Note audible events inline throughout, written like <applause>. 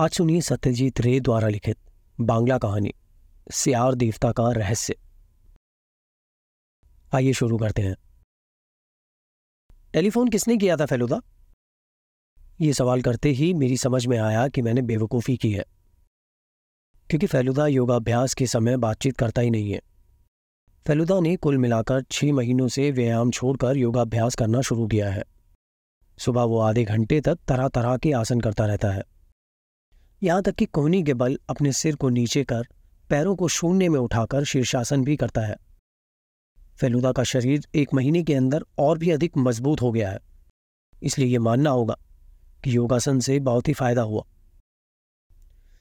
आज सुनिए सत्यजीत रे द्वारा लिखित बांग्ला कहानी, सियार देवता का रहस्य। आइए शुरू करते हैं। टेलीफोन किसने किया था, फेलुदा? ये सवाल करते ही मेरी समझ में आया कि मैंने बेवकूफ़ी की है। क्योंकि फेलुदा योगाभ्यास के समय बातचीत करता ही नहीं है। फेलुदा ने कुल मिलाकर छह महीनों से व्यायाम छोड़कर योगाभ्यास करना शुरू किया है। सुबह वो आधे घंटे तक तरह तरह के आसन करता रहता है। यहाँ तक कि कोहनी के बल अपने सिर को नीचे कर, पैरों को शून्य में उठाकर शीर्षासन भी करता है। फेलुदा का शरीर एक महीने के अंदर और भी अधिक मज़बूत हो गया है। इसलिए यह मानना होगा कि योगासन से बहुत ही फ़ायदा हुआ।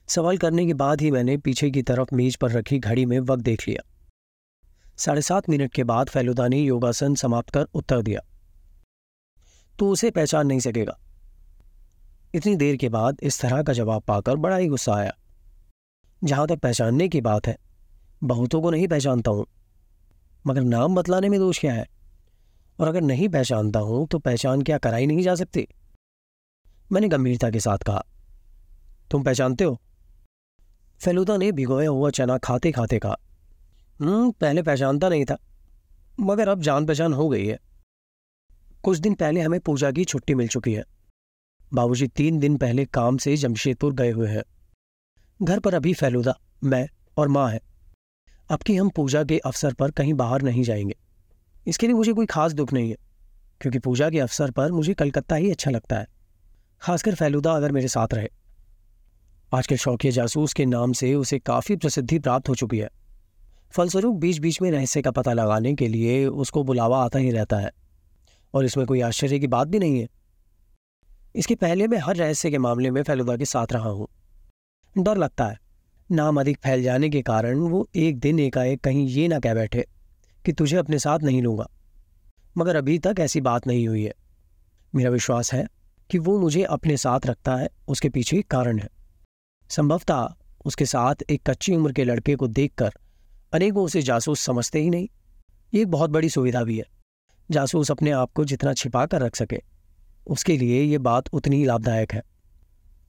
सवाल करने के बाद ही मैंने पीछे की तरफ़ मेज पर रखी घड़ी में वक्त देख लिया। साढ़े सात मिनट के बाद फेलुदा ने योगासन समाप्त कर उत्तर दिया। तो उसे पहचान नहीं सकेगा। इतनी देर के बाद इस तरह का जवाब पाकर बड़ा ही गुस्सा आया। जहाँ तक पहचानने की बात है, बहुतों को नहीं पहचानता हूँ। मगर नाम बतलाने में दोष क्या है? और अगर नहीं पहचानता हूँ तो पहचान क्या कराई नहीं जा सकती? मैंने गंभीरता के साथ कहा, तुम पहचानते हो? फेलुदा ने भिगोया हुआ चना खाते खाते कहा हम्म पहले पहचानता नहीं था, मगर अब जान पहचान हो गई है। कुछ दिन पहले हमें पूजा की छुट्टी मिल चुकी है। बाबूजी तीन दिन पहले काम से जमशेदपुर गए हुए हैं। घर पर अभी फैलूदा, मैं और माँ है। अब कि हम पूजा के अवसर पर कहीं बाहर नहीं जाएँगे। इसके लिए मुझे कोई खास दुख नहीं है, क्योंकि पूजा के अवसर पर मुझे कलकत्ता ही अच्छा लगता है, खासकर फैलूदा अगर मेरे साथ रहे। आजकल शौकिया जासूस के नाम से उसे काफ़ी प्रसिद्धि प्राप्त हो चुकी है। फलस्वरूप बीच बीच में रहस्य का पता लगाने के लिए उसको बुलावा आता ही रहता है, और इसमें कोई आश्चर्य की बात भी नहीं है। इसके पहले मैं हर रहस्य के मामले में फैलुदा के साथ रहा हूँ। डर लगता है। नाम अधिक फैल जाने के कारण वो एक दिन एकाएक कहीं ये ना कह बैठे कि तुझे अपने साथ नहीं लूँगा। मगर अभी तक ऐसी बात नहीं हुई है। मेरा विश्वास है कि वो मुझे अपने साथ रखता है, उसके पीछे एक कारण है। संभवतः उसके साथ एक कच्ची उम्र के लड़के को देखकर अनेकों उसे जासूस समझते ही नहीं। ये एक बहुत बड़ी सुविधा भी है। जासूस अपने आप को जितना छिपा कर रख सके। उसके लिए ये बात उतनी ही लाभदायक है।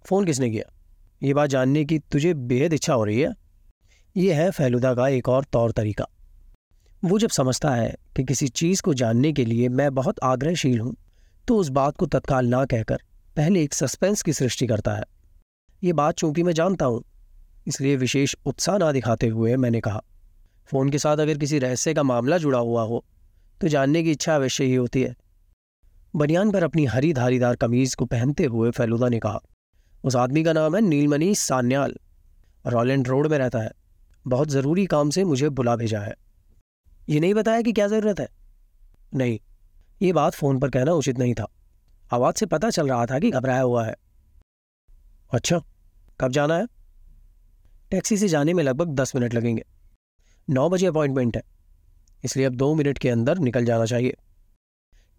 फ़ोन किसने किया? ये बात जानने की तुझे बेहद इच्छा हो रही है। ये है फैलुदा का एक और तौर तरीका। वो जब समझता है कि किसी चीज़ को जानने के लिए मैं बहुत आग्रहशील हूँ तो उस बात को तत्काल ना कहकर पहले एक सस्पेंस की सृष्टि करता है। ये बात चूँकि मैं जानता हूँ, इसलिए विशेष उत्साह ना दिखाते हुए मैंने कहा, फ़ोन के साथ अगर किसी रहस्य का मामला जुड़ा हुआ हो तो जानने की इच्छा अवश्य ही होती है। बनियान पर अपनी हरी धारीदार कमीज को पहनते हुए फैलुदा ने कहा, उस आदमी का नाम है नीलमणि सान्याल। रॉलैंड रोड में रहता है। बहुत ज़रूरी काम से मुझे बुला भेजा है। ये नहीं बताया कि क्या ज़रूरत है? नहीं। ये बात फ़ोन पर कहना उचित नहीं था। आवाज़ से पता चल रहा था कि घबराया हुआ है। अच्छा। कब जाना है? टैक्सी से जाने में लगभग दस मिनट लगेंगे। नौ बजे अपॉइंटमेंट है। इसलिए अब दो मिनट के अंदर निकल जाना चाहिए।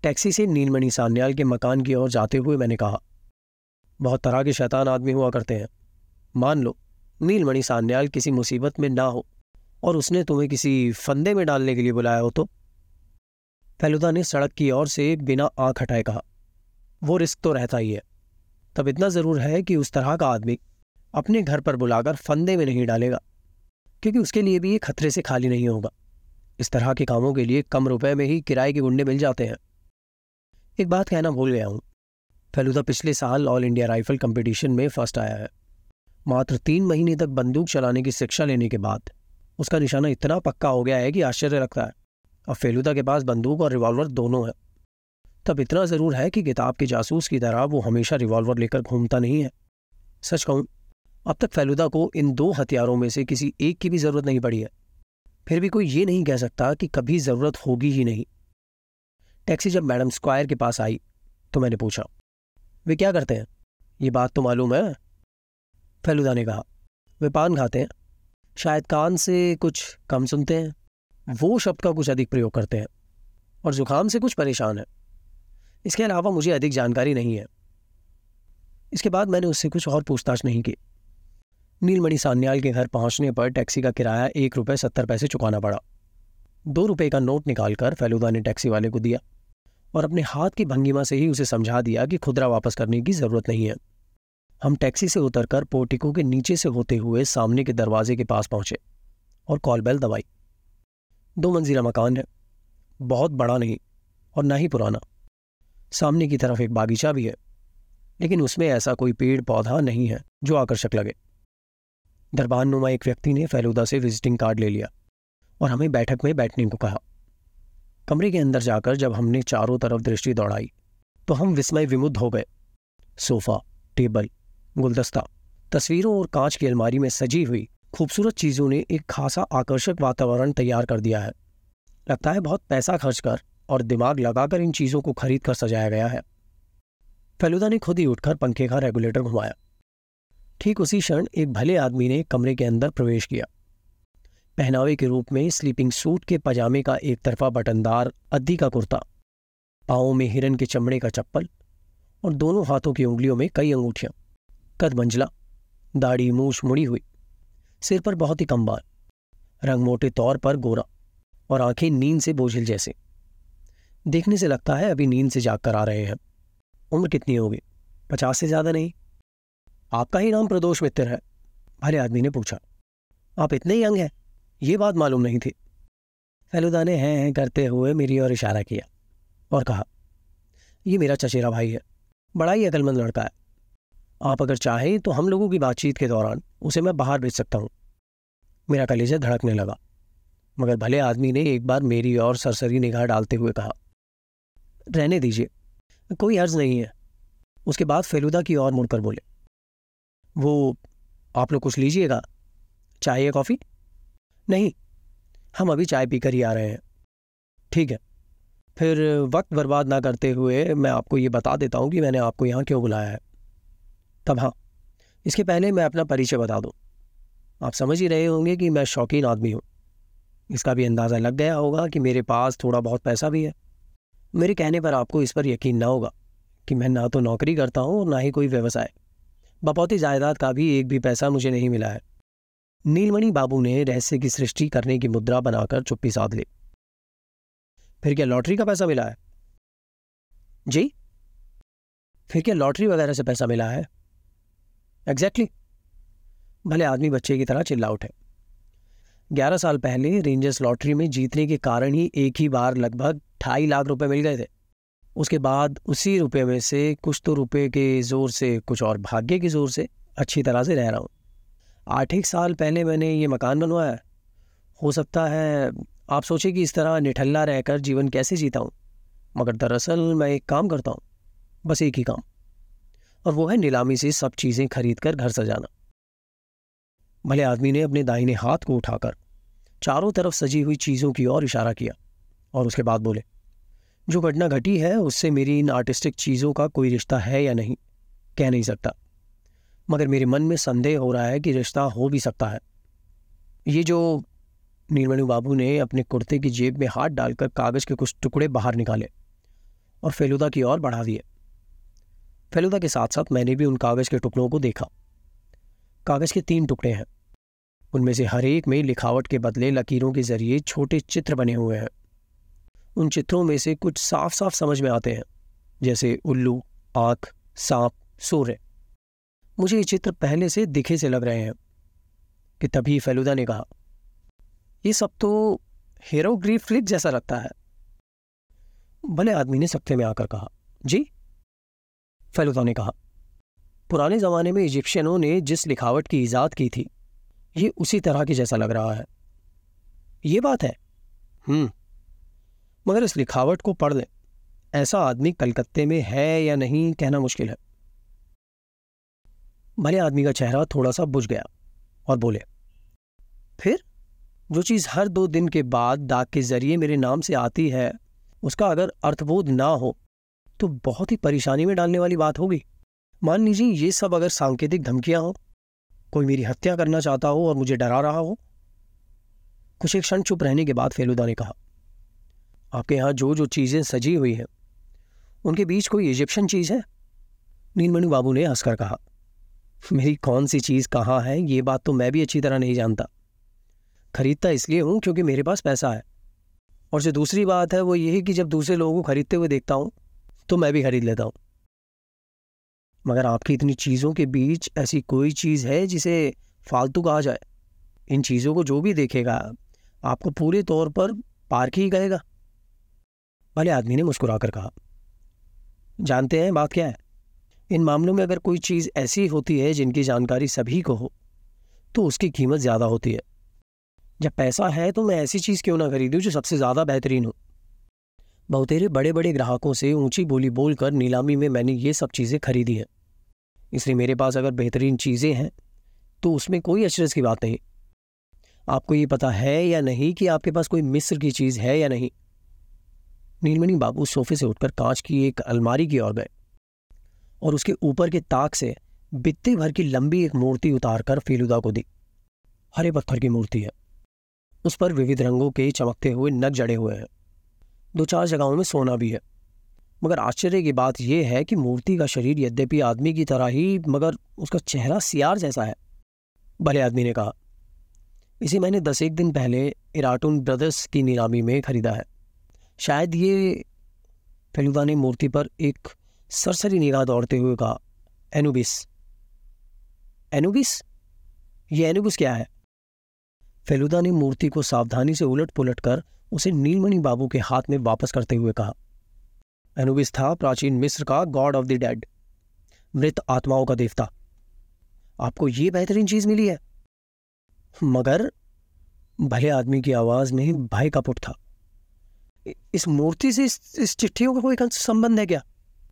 टैक्सी से नीलमणि सान्याल के मकान की ओर जाते हुए मैंने कहा, बहुत तरह के शैतान आदमी हुआ करते हैं। मान लो, नीलमणि सान्याल किसी मुसीबत में ना हो और उसने तुम्हें किसी फंदे में डालने के लिए बुलाया हो तो? फैलुदा ने सड़क की ओर से बिना आँख हटाए कहा, वो रिस्क तो रहता ही है। तब इतना ज़रूर है कि उस तरह का आदमी अपने घर पर बुलाकर फंदे में नहीं डालेगा, क्योंकि उसके लिए भी ये खतरे से खाली नहीं होगा। इस तरह के कामों के लिए कम रुपए में ही किराए के गुंडे मिल जाते हैं। एक बात कहना भूल गया हूँ। फेलुदा पिछले साल ऑल इंडिया राइफल कंपटीशन में फ़र्स्ट आया है। मात्र तीन महीने तक बंदूक चलाने की शिक्षा लेने के बाद उसका निशाना इतना पक्का हो गया है कि आश्चर्य लगता है। अब फेलुदा के पास बंदूक और रिवॉल्वर दोनों है। तब इतना ज़रूर है कि किताब के जासूस की तरह वो हमेशा रिवॉल्वर लेकर घूमता नहीं है। सच कहूँ, अब तक फेलुदा को इन दो हथियारों में से किसी एक की भी ज़रूरत नहीं पड़ी है। फिर भी कोई ये नहीं कह सकता कि कभी ज़रूरत होगी ही नहीं। टैक्सी जब मैडम स्क्वायर के पास आई तो मैंने पूछा, वे क्या करते हैं? ये बात तो मालूम है, फेलुदा ने कहा, वे पान खाते हैं। शायद कान से कुछ कम सुनते हैं। वो शब्द का कुछ अधिक प्रयोग करते हैं और जुकाम से कुछ परेशान है। इसके अलावा मुझे अधिक जानकारी नहीं है। इसके बाद मैंने उससे कुछ और पूछताछ नहीं की। नीलमणि सान्याल के घर पहुँचने पर टैक्सी का किराया एक रुपये सत्तर पैसे चुकाना पड़ा। दो रुपये का नोट निकालकर फेलुदा ने टैक्सी वाले को दिया। और अपने हाथ की भंगिमा से ही उसे समझा दिया कि खुदरा वापस करने की ज़रूरत नहीं है। हम टैक्सी से उतरकर पोर्टिको के नीचे से होते हुए सामने के दरवाजे के पास पहुँचे और कॉल बेल दबाई। दो मंजिला मकान है। बहुत बड़ा नहीं और ना ही पुराना। सामने की तरफ़ एक बागीचा भी है, लेकिन उसमें ऐसा कोई पेड़ पौधा नहीं है जो आकर्षक लगे। दरबान नुमा एक व्यक्ति ने फैलूदा से विजिटिंग कार्ड ले लिया और हमें बैठक में बैठने को कहा। कमरे के अंदर जाकर जब हमने चारों तरफ़ दृष्टि दौड़ाई तो हम विस्मय विमुद्ध हो गए। सोफा, टेबल, गुलदस्ता, तस्वीरों और कांच की अलमारी में सजी हुई खूबसूरत चीज़ों ने एक खासा आकर्षक वातावरण तैयार कर दिया है। लगता है बहुत पैसा खर्च कर और दिमाग लगाकर इन चीज़ों को खरीद कर सजाया गया है। फेलुदा ने खुद ही उठकर पंखे का रेगुलेटर घुमाया। ठीक उसी क्षण एक भले आदमी ने कमरे के अंदर प्रवेश किया। पहनावे के रूप में स्लीपिंग सूट के पजामे का एक तरफा बटनदार अद्दी का कुर्ता पाओं में हिरन के चमड़े का चप्पल और दोनों हाथों की उंगलियों में कई अंगूठियाँ। कद मंजला, दाढ़ी मूछ मुड़ी हुई, सिर पर बहुत ही कम बाल, रंग मोटे तौर पर गोरा और आँखें नींद से बोझिल जैसे। देखने से लगता है अभी नींद से जाग कर आ रहे हैं। उम्र कितनी होगी? पचास से ज़्यादा नहीं। आपका ही नाम प्रदोष मित्र है, भले आदमी ने पूछा। आप इतने यंग हैं। ये बात मालूम नहीं थी। फेलुदा ने हैं हैं करते हुए मेरी ओर इशारा किया और कहा यह मेरा चचेरा भाई है, बड़ा ही अकलमंद लड़का है। आप अगर चाहें तो हम लोगों की बातचीत के दौरान उसे मैं बाहर भेज सकता हूँ। मेरा कलेजा धड़कने लगा, मगर भले आदमी ने एक बार मेरी ओर सरसरी निगाह डालते हुए कहा, रहने दीजिए, कोई अर्ज़ नहीं है। उसके बाद फेलुदा की ओर मुड़कर बोले, वो, आप लोग कुछ लीजिएगा? या कॉफ़ी? नहीं, हम अभी चाय पीकर ही आ रहे हैं। ठीक है। फिर वक्त बर्बाद ना करते हुए मैं आपको ये बता देता हूँ कि मैंने आपको यहाँ क्यों बुलाया है। तब हाँ इसके पहले मैं अपना परिचय बता दूँ। आप समझ ही रहे होंगे कि मैं शौकीन आदमी हूँ। इसका भी अंदाज़ा लग गया होगा कि मेरे पास थोड़ा बहुत पैसा भी है। मेरे कहने पर आपको इस पर यकीन ना होगा कि मैं ना तो नौकरी करता हूँ और ना ही कोई व्यवसाय। बपौती जायदाद का भी एक भी पैसा मुझे नहीं मिला है। नीलमणि बाबू ने रहस्य की सृष्टि करने की मुद्रा बनाकर चुप्पी साध ली। फिर क्या लॉटरी का पैसा मिला है? जी? फिर क्या लॉटरी वगैरह से पैसा मिला है? Exactly exactly. भले आदमी बच्चे की तरह चिल्ला उठे। ग्यारह साल पहले रेंजर्स लॉटरी में जीतने के कारण ही एक ही बार लगभग ढाई लाख रुपए मिल गए थे। उसके बाद उसी रुपए में से कुछ तो रुपए के ज़ोर से, कुछ और भाग्य के ज़ोर से अच्छी तरह से रह रहा हूँ। आठ एक साल पहले मैंने ये मकान बनवाया। हो सकता है आप सोचे कि इस तरह निठल्ला रहकर जीवन कैसे जीता हूँ। मगर दरअसल मैं एक काम करता हूँ, बस एक ही काम। और वो है नीलामी से सब चीज़ें खरीद कर घर सजाना। भले आदमी ने अपने दाहिने हाथ को उठाकर चारों तरफ़ सजी हुई चीज़ों की ओर इशारा किया और उसके बाद बोले, जो घटना घटी है, उससे मेरी इन आर्टिस्टिक चीज़ों का कोई रिश्ता है या नहीं? कह नहीं सकता। मगर मेरे मन में संदेह हो रहा है कि रिश्ता हो भी सकता है। ये जो नीलमणि बाबू ने अपने कुर्ते की जेब में हाथ डालकर कागज़ के कुछ टुकड़े बाहर निकाले और फेलुदा की ओर बढ़ा दिए। फेलुदा के साथ साथ मैंने भी उन कागज़ के टुकड़ों को देखा। कागज़ के तीन टुकड़े हैं। उनमें से हर एक में लिखावट के बदले लकीरों के ज़रिए छोटे चित्र बने हुए हैं। उन चित्रों में से कुछ साफ़ साफ़ समझ में आते हैं, जैसे उल्लू, आँख, सांप, सूर्य। मुझे ये चित्र पहले से दिखे से लग रहे हैं, कि तभी फेलुदा ने कहा, ये सब तो हेरोग्रीफ क्लिक जैसा लगता है। भले आदमी ने सख्ते में आकर कहा, जी? फेलुदा ने कहा, पुराने जमाने में इजिप्शियनों ने जिस लिखावट की ईजाद की थी, ये उसी तरह की जैसा लग रहा है। ये बात है? हम्म। मगर इस लिखावट को पढ़ लें। ऐसा आदमी कलकत्ते में है या नहीं, कहना मुश्किल है। भले आदमी का चेहरा थोड़ा सा बुझ गया और बोले, फिर? जो चीज़ हर दो दिन के बाद डाक के ज़रिए मेरे नाम से आती है। उसका अगर अर्थबोध ना हो तो बहुत ही परेशानी में डालने वाली बात होगी। मान लीजिए ये सब अगर सांकेतिक धमकियाँ हो, कोई मेरी हत्या करना चाहता हो और मुझे डरा रहा हो? कुछ एक क्षण चुप रहने के बाद फेलुदा ने कहा, आपके यहाँ जो जो चीज़ें सजी हुई हैं, उनके बीच कोई इजिप्शियन चीज़ है? नीलमणि बाबू ने हंसकर कहा मेरी कौन सी चीज़ कहाँ है, ये बात तो मैं भी अच्छी तरह नहीं जानता। खरीदता इसलिए हूँ क्योंकि मेरे पास पैसा है। और जो दूसरी बात है, वो यही कि जब दूसरे लोगों को खरीदते हुए देखता हूँ तो मैं भी खरीद लेता हूँ। मगर आपकी इतनी चीज़ों के बीच ऐसी कोई चीज़ है, जिसे फालतू कहा जाए? इन चीज़ों को जो भी देखेगा, आपको पूरे तौर पर पार्क ही कहेगा भले आदमी ने मुस्कुराकर कहा। जानते हैं बात क्या है? इन मामलों में अगर कोई चीज़ ऐसी होती है जिनकी जानकारी सभी को हो तो उसकी कीमत ज़्यादा होती है। जब पैसा है तो मैं ऐसी चीज़ क्यों ना खरीदूं जो सबसे ज़्यादा बेहतरीन हो? बहुतेरे बड़े बड़े ग्राहकों से ऊँची बोली बोलकर नीलामी में मैंने ये सब चीज़ें खरीदी हैं। इसलिए मेरे पास अगर बेहतरीन चीज़ें हैं तो उसमें कोई अचरज की बात नहीं। आपको ये पता है या नहीं कि आपके पास कोई मिस्र की चीज़ है या नहीं? नीलमणि बाबू सोफे से उठकर कांच की एक अलमारी की ओर गए। और उसके ऊपर के ताक से बित्ते भर की लंबी एक मूर्ति उतारकर फेलुदा को दी। हरे पत्थर की मूर्ति है। उस पर विविध रंगों के चमकते हुए नग जड़े हुए हैं। दो चार जगहों में सोना भी है। मगर आश्चर्य की बात यह है कि मूर्ति का शरीर यद्यपि आदमी की तरह ही, मगर उसका चेहरा सियार जैसा है, भले आदमी ने कहा। इसे मैंने दस एक दिन पहले इराटून ब्रदर्स की नीलामी में खरीदा है। शायद ये फेलुदा ने मूर्ति पर एक सरसरी निगाह दौड़ते हुए कहा एनुबिस। एनुबिस? ये एनुबिस क्या है? फेलुदा ने मूर्ति को सावधानी से उलट पुलट कर उसे नीलमणि बाबू के हाथ में वापस करते हुए कहा। एनुबिस था प्राचीन मिस्र का गॉड ऑफ़ द डेड मृत आत्माओं का देवता। आपको ये बेहतरीन चीज़ मिली है? मगर भले आदमी की आवाज़ में भाई का पुट था। इस मूर्ति से इस, इस चिट्ठियों का कोई संबंध है क्या?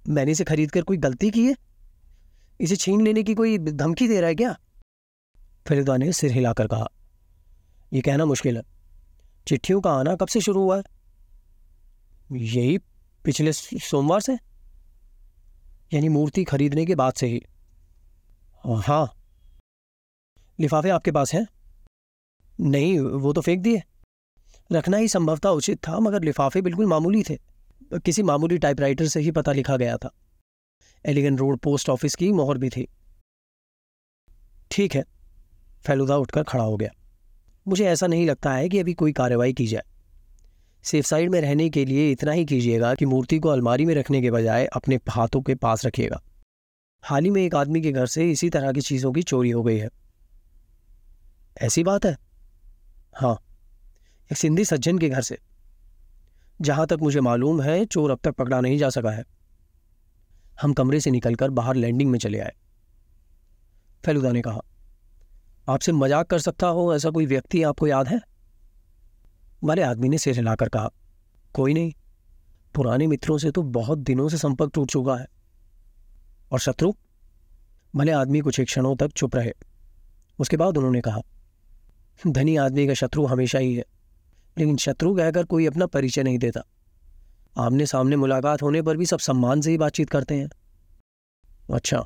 मैंने इसे खरीद कर कोई गलती की है? इसे छीन लेने की कोई धमकी दे रहा है क्या? फेलुदा ने सिर हिलाकर कहा यह कहना मुश्किल है। चिट्ठियों का आना कब से शुरू हुआ है? यही पिछले सोमवार से? यानी मूर्ति खरीदने के बाद से ही। हाँ। लिफाफे आपके पास हैं? नहीं, वो तो फेंक दिए। रखना ही संभवतः उचित था, मगर लिफाफे बिल्कुल मामूली थे। किसी मामूली टाइपराइटर से ही पता लिखा गया था। एलिगन रोड पोस्ट ऑफ़िस की मोहर भी थी। ठीक है फैलुदा उठकर खड़ा हो गया। मुझे ऐसा नहीं लगता है कि अभी कोई कार्रवाई की जाए। सेफ़ साइड में रहने के लिए इतना ही कीजिएगा कि मूर्ति को अलमारी में रखने के बजाय अपने हाथों के पास रखिएगा। हाल ही में एक आदमी के घर से इसी तरह की चीज़ों की चोरी हो गई है। ऐसी बात है? हाँ एक सिंधी सज्जन के घर से। जहाँ तक मुझे मालूम है, चोर अब तक पकड़ा नहीं जा सका है। हम कमरे से निकलकर बाहर लैंडिंग में चले आए। फेलुदा ने कहा, आपसे मज़ाक कर सकता हो, ऐसा कोई व्यक्ति आपको याद है? वाले आदमी ने सिर हिलाकर कहा, कोई नहीं, पुराने मित्रों से तो बहुत दिनों से संपर्क टूट चुका है। और शत्रु? भले आदमी कुछ एक क्षणों तक चुप रहे। उसके बाद उन्होंने कहा, धनी आदमी का शत्रु हमेशा ही है। लेकिन शत्रु कहकर कोई अपना परिचय नहीं देता। आमने सामने मुलाकात होने पर भी सब सम्मान से ही बातचीत करते हैं। अच्छा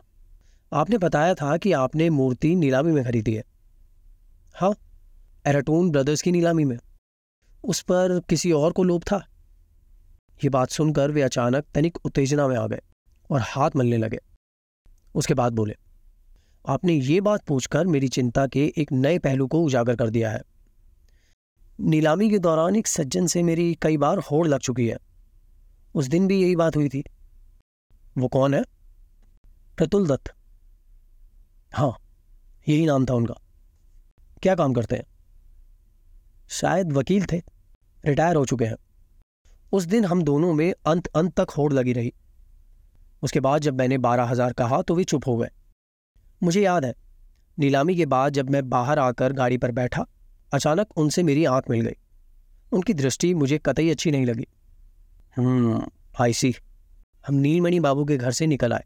आपने बताया था कि आपने मूर्ति नीलामी में खरीदी है। हाँ एराटून ब्रदर्स की नीलामी में। उस पर किसी और को लोभ था? ये बात सुनकर वे अचानक तनिक उत्तेजना में आ गए और हाथ मलने लगे। उसके बाद बोले, आपने ये बात पूछकर मेरी चिंता के एक नए पहलू को उजागर कर दिया है। नीलामी के दौरान एक सज्जन से मेरी कई बार होड़ लग चुकी है। उस दिन भी यही बात हुई थी। वो कौन है? प्रतुल दत्त। हाँ यही नाम था उनका। क्या काम करते हैं? शायद वकील थे। रिटायर हो चुके हैं। उस दिन हम दोनों में अंत अंत तक होड़ लगी रही। उसके बाद जब मैंने बारह हज़ार कहा तो वे चुप हो गए। मुझे याद है, नीलामी के बाद जब मैं बाहर आकर गाड़ी पर बैठा अचानक उनसे मेरी आँख मिल गई। उनकी दृष्टि मुझे कतई अच्छी नहीं लगी। हम्म आई सी हम नीलमणि बाबू के घर से निकल आए।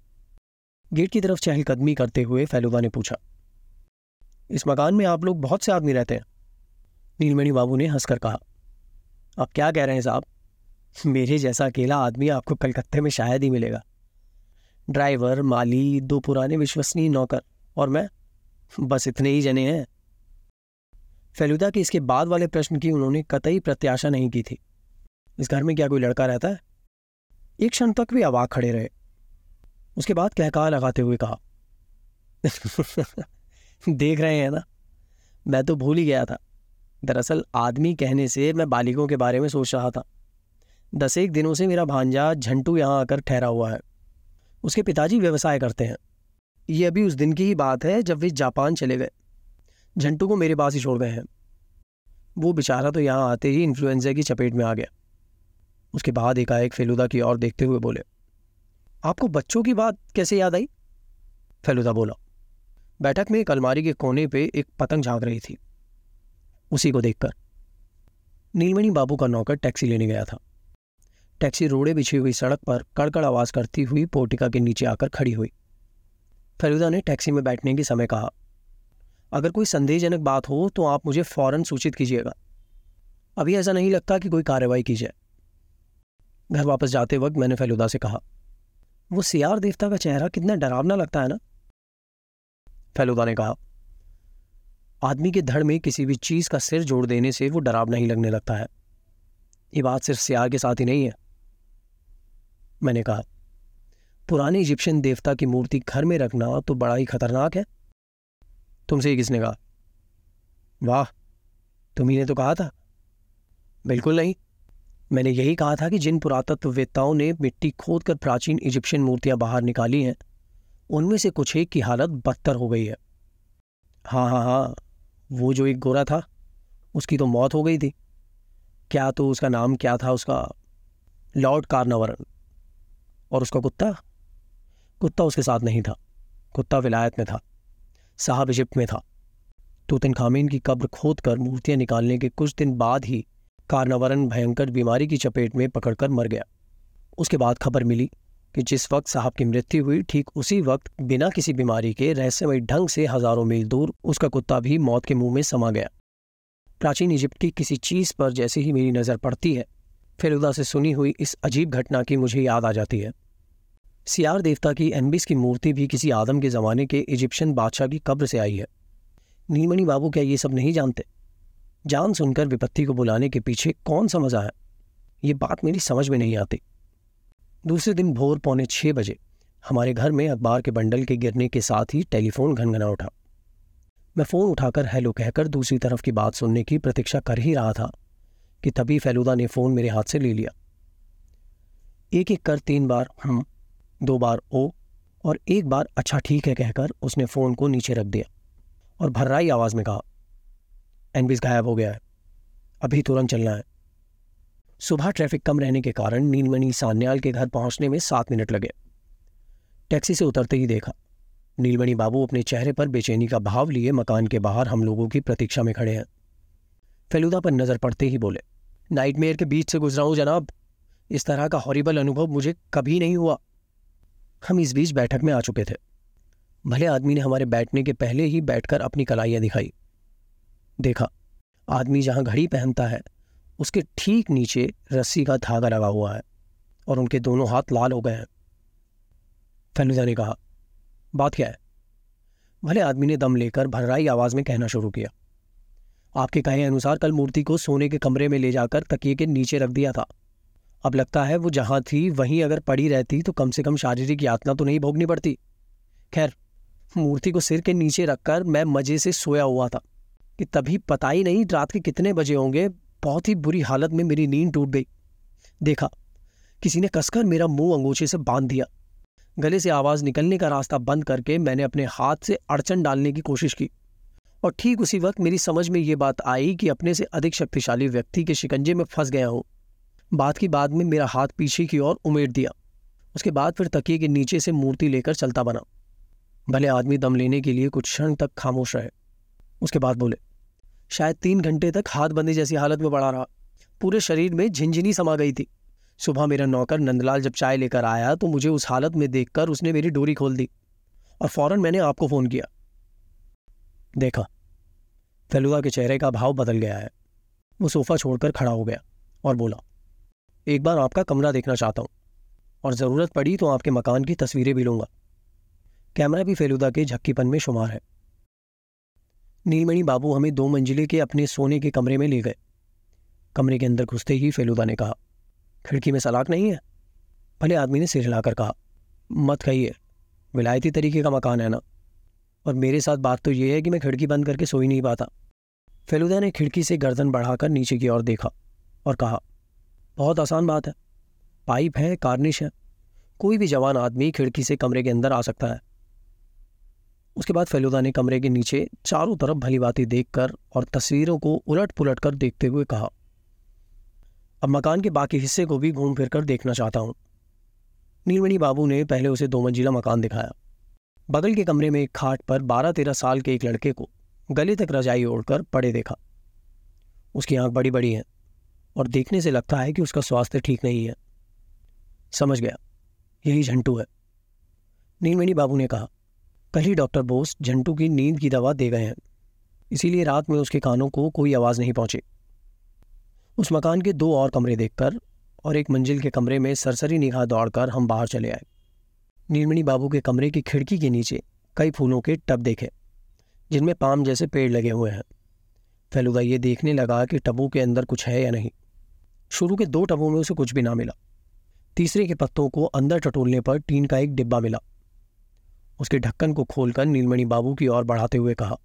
गेट की तरफ़ चहलकदमी करते हुए फैलुदा ने पूछा, इस मकान में आप लोग बहुत से आदमी रहते हैं? नीलमणि बाबू ने हंसकर कहा, आप क्या कह रहे हैं साहब? मेरे जैसा अकेला आदमी आपको कलकत्ते में शायद ही मिलेगा। ड्राइवर, माली, दो पुराने विश्वसनीय नौकर और मैं, बस इतने ही जने हैं। फेलुदा के इसके बाद वाले प्रश्न की उन्होंने कतई प्रत्याशा नहीं की थी। इस घर में क्या कोई लड़का रहता है? एक क्षण तक भी अवाक खड़े रहे। उसके बाद कहका लगाते हुए कहा, <laughs> देख रहे हैं ना, मैं तो भूल ही गया था। दरअसल आदमी कहने से मैं बालिगों के बारे में सोच रहा था। दस एक दिनों से मेरा भांजा झंटू यहाँ आकर ठहरा हुआ है। उसके पिताजी व्यवसाय करते हैं। ये अभी उस दिन की ही बात है जब वे जापान चले गए। झंटू को मेरे पास ही छोड़ गए हैं। वो बेचारा तो यहाँ आते ही इन्फ्लुएंजा की चपेट में आ गया। उसके बाद एकाएक फेलुदा की ओर देखते हुए बोले, आपको बच्चों की बात कैसे याद आई? फेलुदा बोला, बैठक में एक अलमारी के कोने पे एक पतंग झाँक रही थी। उसी को देखकर नीलमणि बाबू का नौकर टैक्सी लेने गया था। टैक्सी रोड़े बिछी हुई सड़क पर कड़कड़ आवाज़ करती हुई पोटिका के नीचे आकर खड़ी हुई। फेलुदा ने टैक्सी में बैठने के समय कहा अगर कोई संदेहजनक बात हो तो आप मुझे फ़ौरन सूचित कीजिएगा। अभी ऐसा नहीं लगता कि कोई कार्रवाई की जाए। घर वापस जाते वक्त मैंने फेलुदा से कहा, वो सियार देवता का चेहरा कितना डरावना लगता है ना? फेलुदा ने कहा, आदमी के धड़ में किसी भी चीज़ का सिर जोड़ देने से वो डरावना ही लगने लगता है। ये बात सिर्फ़ सियार के साथ ही नहीं है। मैंने कहा, पुराने इजिप्शियन देवता की मूर्ति घर में रखना तो बड़ा ही खतरनाक है। तुमसे ही किसने कहा? वाह तुम्ही तो कहा था। बिल्कुल नहीं। मैंने यही कहा था कि जिन पुरातत्ववेत्ताओं ने मिट्टी खोद कर प्राचीन इजिप्शियन मूर्तियाँ बाहर निकाली हैं, उनमें से कुछ एक की हालत बदतर हो गई है। हाँ हाँ हाँ वो जो एक गोरा था, उसकी तो मौत हो गई थी। क्या तो उसका नाम क्या था उसका? Lord Carnarvon. और उसका कुत्ता? कुत्ता उसके साथ नहीं था, कुत्ता विलायत में था। साहब इजिप्ट में था। तोतिन खामीन की कब्र खोद कर मूर्तियाँ निकालने के कुछ दिन बाद ही कार्नावरन भयंकर बीमारी की चपेट में पकड़कर मर गया। उसके बाद खबर मिली कि जिस वक्त साहब की मृत्यु हुई, ठीक उसी वक्त बिना किसी बीमारी के रहस्यमय ढंग से हज़ारों मील दूर उसका कुत्ता भी मौत के मुँह में समा गया। प्राचीन इजिप्ट की किसी चीज़ पर जैसे ही मेरी नज़र पड़ती है फेलुदा से सुनी हुई इस अजीब घटना की मुझे याद आ जाती है। सियार देवता की एनबिस की मूर्ति भी किसी आदम के जमाने के इजिप्शियन बादशाह की कब्र से आई है। नीलमणि बाबू क्या ये सब नहीं जानते? जान सुनकर विपत्ति को बुलाने के पीछे कौन सा मज़ा है? ये बात मेरी समझ में नहीं आती। दूसरे दिन भोर पौने छह बजे हमारे घर में अखबार के बंडल के गिरने के साथ ही टेलीफोन घनघना उठा। मैं फ़ोन उठाकर हेलो कहकर दूसरी तरफ़ की बात सुनने की प्रतीक्षा कर ही रहा था कि तभी फैलूदा ने फ़ोन मेरे हाथ से ले लिया। एक एक कर तीन बार हम दो बार ओ और एक बार अच्छा ठीक है कहकर उसने फ़ोन को नीचे रख दिया और भर्राई आवाज़ में कहा एनबिस गायब हो गया है, अभी तुरंत चलना है। सुबह ट्रैफ़िक कम रहने के कारण नीलमणि सान्याल के घर पहुँचने में सात मिनट लगे। टैक्सी से उतरते ही देखा, नीलमणि बाबू अपने चेहरे पर बेचैनी का भाव लिए मकान के बाहर हम लोगों की प्रतीक्षा में खड़े हैं। फेलुदा पर नज़र पड़ते ही बोले, नाइटमेयर के बीच से गुजरा हूँ जनाब। इस तरह का हॉरिबल अनुभव मुझे कभी नहीं हुआ। हम इस बीच बैठक में आ चुके थे। भले आदमी ने हमारे बैठने के पहले ही बैठकर अपनी कलाइयाँ दिखाई। देखा, आदमी जहाँ घड़ी पहनता है, उसके ठीक नीचे रस्सी का धागा लगा हुआ है और उनके दोनों हाथ लाल हो गए हैं। फेलुदा ने कहा, बात क्या है? भले आदमी ने दम लेकर भर्राई आवाज़ में कहना शुरू किया, आपके कहे अनुसार कल मूर्ति को सोने के कमरे में ले जाकर तकिए के नीचे रख दिया था। अब लगता है वो जहाँ थी, वहीं अगर पड़ी रहती तो कम से कम शारीरिक यातना तो नहीं भोगनी पड़ती। खैर, मूर्ति को सिर के नीचे रखकर मैं मज़े से सोया हुआ था कि तभी पता ही नहीं रात के कितने बजे होंगे, बहुत ही बुरी हालत में मेरी नींद टूट गई। देखा, किसी ने कसकर मेरा मुँह अंगोछे से बाँध दिया। गले से आवाज़ निकलने का रास्ता बंद करके मैंने अपने हाथ से अड़चन डालने की कोशिश की। और ठीक उसी वक्त मेरी समझ में ये बात आई कि अपने से अधिक शक्तिशाली व्यक्ति के शिकंजे में फंस गया हूँ। बात की बाद में मेरा हाथ पीछे की ओर उमेट दिया। उसके बाद फिर तकिए के नीचे से मूर्ति लेकर चलता बना। भले आदमी दम लेने के लिए कुछ क्षण तक खामोश रहे। उसके बाद बोले, शायद तीन घंटे तक हाथ बंदी जैसी हालत में पड़ा रहा। पूरे शरीर में झिंझिनी समा गई थी। सुबह मेरा नौकर नंदलाल जब चाय लेकर आया तो मुझे उस हालत में देखकर उसने मेरी डोरी खोल दी और फ़ौरन मैंने आपको फ़ोन किया। देखा फेलुदा के चेहरे का भाव बदल गया है। वो सोफा छोड़कर खड़ा हो गया और बोला एक बार आपका कमरा देखना चाहता हूँ। और ज़रूरत पड़ी तो आपके मकान की तस्वीरें भी लूँगा। कैमरा भी फेलुदा के झक्कीपन में शुमार है। नीलमणि बाबू हमें दो मंजिले के अपने सोने के कमरे में ले गए। कमरे के अंदर घुसते ही फेलुदा ने कहा, खिड़की में सलाख नहीं है? भले आदमी ने सिर हिलाकर कहा, मत कहिए, विलायती तरीके का मकान है ना? और मेरे साथ बात तो ये है कि मैं खिड़की बंद करके सो ही नहीं पाता। फेलुदा ने खिड़की से गर्दन बढ़ाकर नीचे की ओर देखा और कहा बहुत आसान बात है। पाइप है, कार्निश है। कोई भी जवान आदमी खिड़की से कमरे के अंदर आ सकता है। उसके बाद फेलुदा ने कमरे के नीचे चारों तरफ़ भली बाती देखकर और तस्वीरों को उलट पुलट कर देखते हुए कहा, अब मकान के बाकी हिस्से को भी घूम फिर कर देखना चाहता हूँ। नीलमणि बाबू ने पहले उसे दो मंजिला मकान दिखाया। बगल के कमरे में एक खाट पर बारह तेरह साल के एक लड़के को गले तक रजाई ओढ़कर पड़े देखा। उसकी आँख बड़ी बड़ी है। और देखने से लगता है कि उसका स्वास्थ्य ठीक नहीं है। समझ गया। यही झंटू है। नीलमणि बाबू ने कहा, कल ही डॉक्टर बोस झंटू की नींद की दवा दे गए हैं। इसीलिए रात में उसके कानों को कोई आवाज़ नहीं पहुँची। उस मकान के दो और कमरे देखकर और एक मंजिल के कमरे में सरसरी निगाह दौड़कर हम बाहर चले आए। नीलमणि बाबू के कमरे की खिड़की के नीचे कई फूलों के टब देखे, जिनमें पाम जैसे पेड़ लगे हुए हैं। फेलुदा ये देखने लगा कि टबों के अंदर कुछ है या नहीं। शुरू के दो टबों में उसे कुछ भी ना मिला। तीसरे के पत्तों को अंदर टटोलने पर टीन का एक डिब्बा मिला। उसके ढक्कन को खोलकर नीलमणि बाबू की ओर बढ़ाते हुए कहा,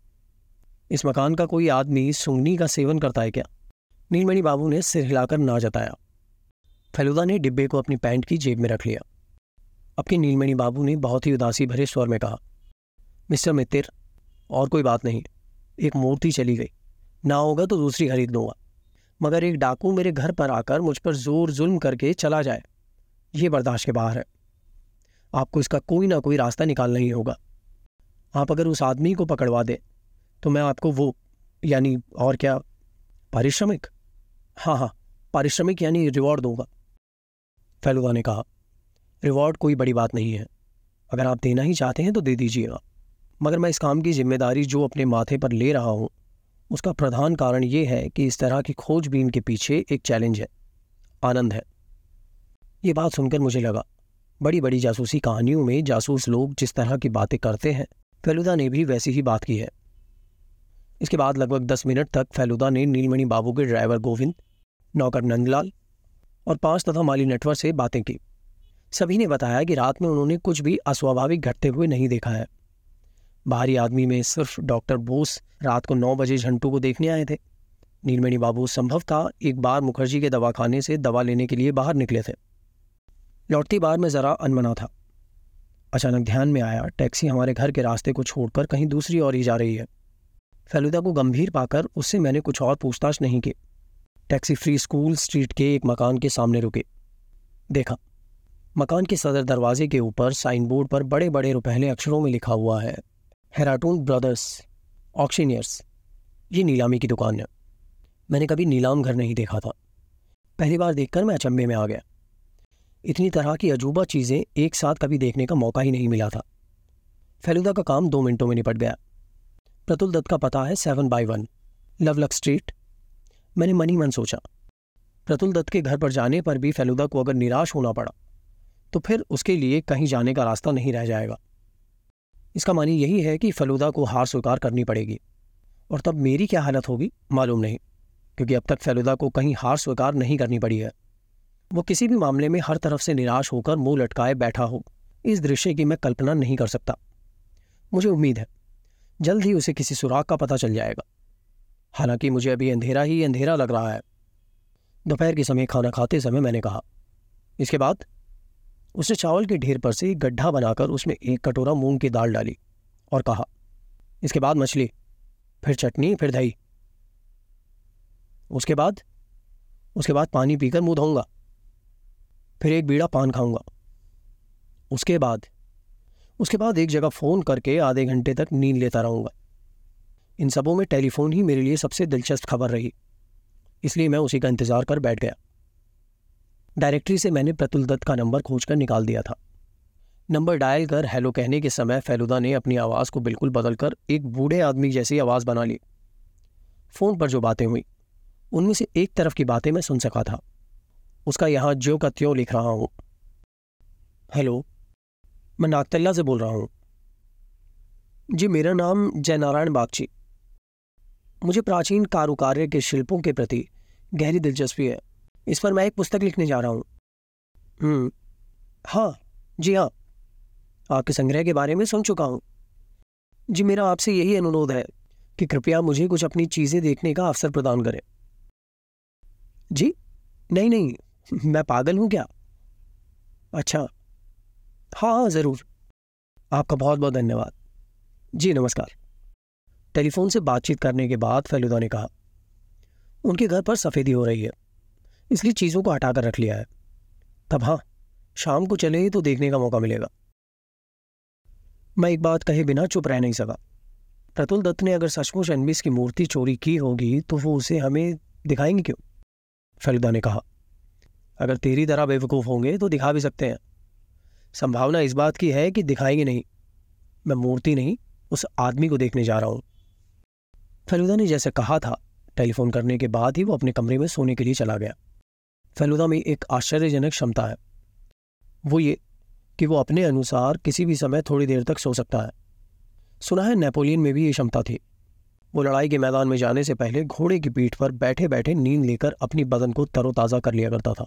इस मकान का कोई आदमी सुंगनी का सेवन करता है क्या? नीलमणि बाबू ने सिर हिलाकर ना जताया। फेलुदा ने डिब्बे को अपनी पैंट की जेब में रख लिया। अपनी नीलमणि बाबू ने बहुत ही उदासी भरे स्वर में कहा, मिस्टर मित्र और कोई बात नहीं, एक मूर्ति चली गई। ना होगा तो दूसरी खरीद लूँगा। मगर एक डाकू मेरे घर पर आकर मुझ पर ज़ोर जुल्म करके चला जाए। ये बर्दाश्त के बाहर है। आपको इसका कोई ना कोई रास्ता निकालना ही होगा। आप अगर उस आदमी को पकड़वा दे तो मैं आपको वो, यानी और क्या, पारिश्रमिक? हाँ हाँ पारिश्रमिक यानी रिवॉर्ड दूँगा। फैलुदा ने कहा, रिवॉर्ड कोई बड़ी बात नहीं है। अगर आप देना ही चाहते हैं तो दे दीजिएगा। मगर मैं इस काम की ज़िम्मेदारी जो अपने माथे पर ले रहा हूँ उसका प्रधान कारण यह है कि इस तरह की खोजबीन के पीछे एक चैलेंज है, आनंद है। ये बात सुनकर मुझे लगा, बड़ी बड़ी जासूसी कहानियों में जासूस लोग जिस तरह की बातें करते हैं, फेलुदा ने भी वैसी ही बात की है। इसके बाद लगभग दस मिनट तक फेलुदा ने नीलमणि बाबू के ड्राइवर गोविंद, नौकर नंदलाल और पाँच तथा माली नेटवर्क से बातें की। सभी ने बताया कि रात में उन्होंने कुछ भी अस्वाभाविक घटते हुए नहीं देखा है। बाहरी आदमी में सिर्फ़ डॉक्टर बोस रात को नौ बजे झंटू को देखने आए थे। नीलमणि बाबू, संभव था एक बार मुखर्जी के दवाखाने से दवा लेने के लिए बाहर निकले थे। लौटती बार में ज़रा अनमना था। अचानक ध्यान में आया, टैक्सी हमारे घर के रास्ते को छोड़कर कहीं दूसरी ओर ही जा रही है। फेलुदा को गंभीर पाकर उससे मैंने कुछ और पूछताछ नहीं की। टैक्सी फ्री स्कूल स्ट्रीट के एक मकान के सामने रुके। देखा, मकान के सदर दरवाजे के ऊपर साइन बोर्ड पर बड़े बड़े रुपहले अक्षरों में लिखा हुआ है। हेराटून ब्रदर्स ऑक्शीनियर्स ये नीलामी की दुकान है। मैंने कभी नीलाम घर नहीं देखा था। पहली बार देखकर मैं अचंभे में आ गया। इतनी तरह की अजूबा चीज़ें एक साथ कभी देखने का मौका ही नहीं मिला था। फेलुदा का काम दो मिनटों में निपट गया। प्रतुल दत्त का पता है seven by one, Lovelock street. मैंने मनी मन सोचा। प्रतुल दत्त के घर पर जाने पर भी फेलुदा को अगर निराश होना पड़ा तो फिर उसके लिए कहीं जाने का रास्ता नहीं रह जाएगा। इसका मानी यही है कि फलूदा को हार स्वीकार करनी पड़ेगी। और तब मेरी क्या हालत होगी? मालूम नहीं, क्योंकि अब तक फेलुदा को कहीं हार स्वीकार नहीं करनी पड़ी है। वो किसी भी मामले में हर तरफ़ से निराश होकर मुँह लटकाए बैठा हो, इस दृश्य की मैं कल्पना नहीं कर सकता। मुझे उम्मीद है, जल्द ही उसे किसी सुराग का पता चल जाएगा। हालाँकि मुझे अभी अंधेरा ही अंधेरा लग रहा है। दोपहर के समय खाना खाते समय मैंने कहा, इसके बाद? उसने चावल के ढेर पर से एक गड्ढा बनाकर उसमें एक कटोरा मूंग की दाल डाली और कहा, इसके बाद मछली, फिर चटनी, फिर दही। उसके बाद उसके बाद पानी पीकर मुँह धोऊँगा, फिर एक बीड़ा पान खाऊँगा। उसके बाद उसके बाद एक जगह फ़ोन करके आधे घंटे तक नींद लेता रहूँगा। इन सबों में टेलीफोन ही मेरे लिए सबसे दिलचस्प खबर रही, इसलिए मैं उसी का इंतज़ार कर बैठ गया। डायरेक्टरी से मैंने प्रतुल दत्त का नंबर खोजकर निकाल दिया था। नंबर डायल कर हेलो कहने के समय फैलुदा ने अपनी आवाज़ को बिल्कुल बदलकर एक बूढ़े आदमी जैसी आवाज़ बना ली। फ़ोन पर जो बातें हुई, उनमें से एक तरफ़ की बातें मैं सुन सका था। उसका यहाँ ज्यो का त्यों लिख रहा हूँ। हेलो, मैं नागतल्ला से बोल रहा हूँ। जी, मेरा नाम जयनारायण बागची। मुझे प्राचीन कारुकार्य के शिल्पों के प्रति गहरी दिलचस्पी है। इस पर मैं एक पुस्तक लिखने जा रहा हूँ। हम्म हाँ जी हाँ। आपके संग्रह के बारे में सुन चुका हूँ। जी, मेरा आपसे यही अनुरोध है कि कृपया मुझे कुछ अपनी चीज़ें देखने का अवसर प्रदान करें। जी? नहीं नहीं, मैं पागल हूँ क्या? अच्छा। हाँ हाँ ज़रूर। आपका बहुत बहुत धन्यवाद। जी, नमस्कार। टेलीफोन से बातचीत करने के बाद फेलुदा ने कहा, उनके घर पर सफ़ेदी हो रही है। इसलिए चीज़ों को हटाकर रख लिया है। तब हाँ शाम को चले तो देखने का मौका मिलेगा। मैं एक बात कहे बिना चुप रह नहीं सका। प्रतुल दत्त ने अगर सचमुच एनबिस की मूर्ति चोरी की होगी तो वो उसे हमें दिखाएँगे क्यों? फेलुदा ने कहा, अगर तेरी तरह बेवकूफ़ होंगे तो दिखा भी सकते हैं। संभावना इस बात की है कि दिखाएँगे नहीं। मैं मूर्ति नहीं, उस आदमी को देखने जा रहा हूँ। फेलुदा ने जैसे कहा था, टेलीफोन करने के बाद ही वो अपने कमरे में सोने के लिए चला गया। फेलुदा में एक आश्चर्यजनक क्षमता है। वो ये कि वो अपने अनुसार किसी भी समय थोड़ी देर तक सो सकता है। सुना है नेपोलियन में भी ये क्षमता थी। वो लड़ाई के मैदान में जाने से पहले घोड़े की पीठ पर बैठे बैठे नींद लेकर अपनी बदन को तरोताज़ा कर लिया करता था।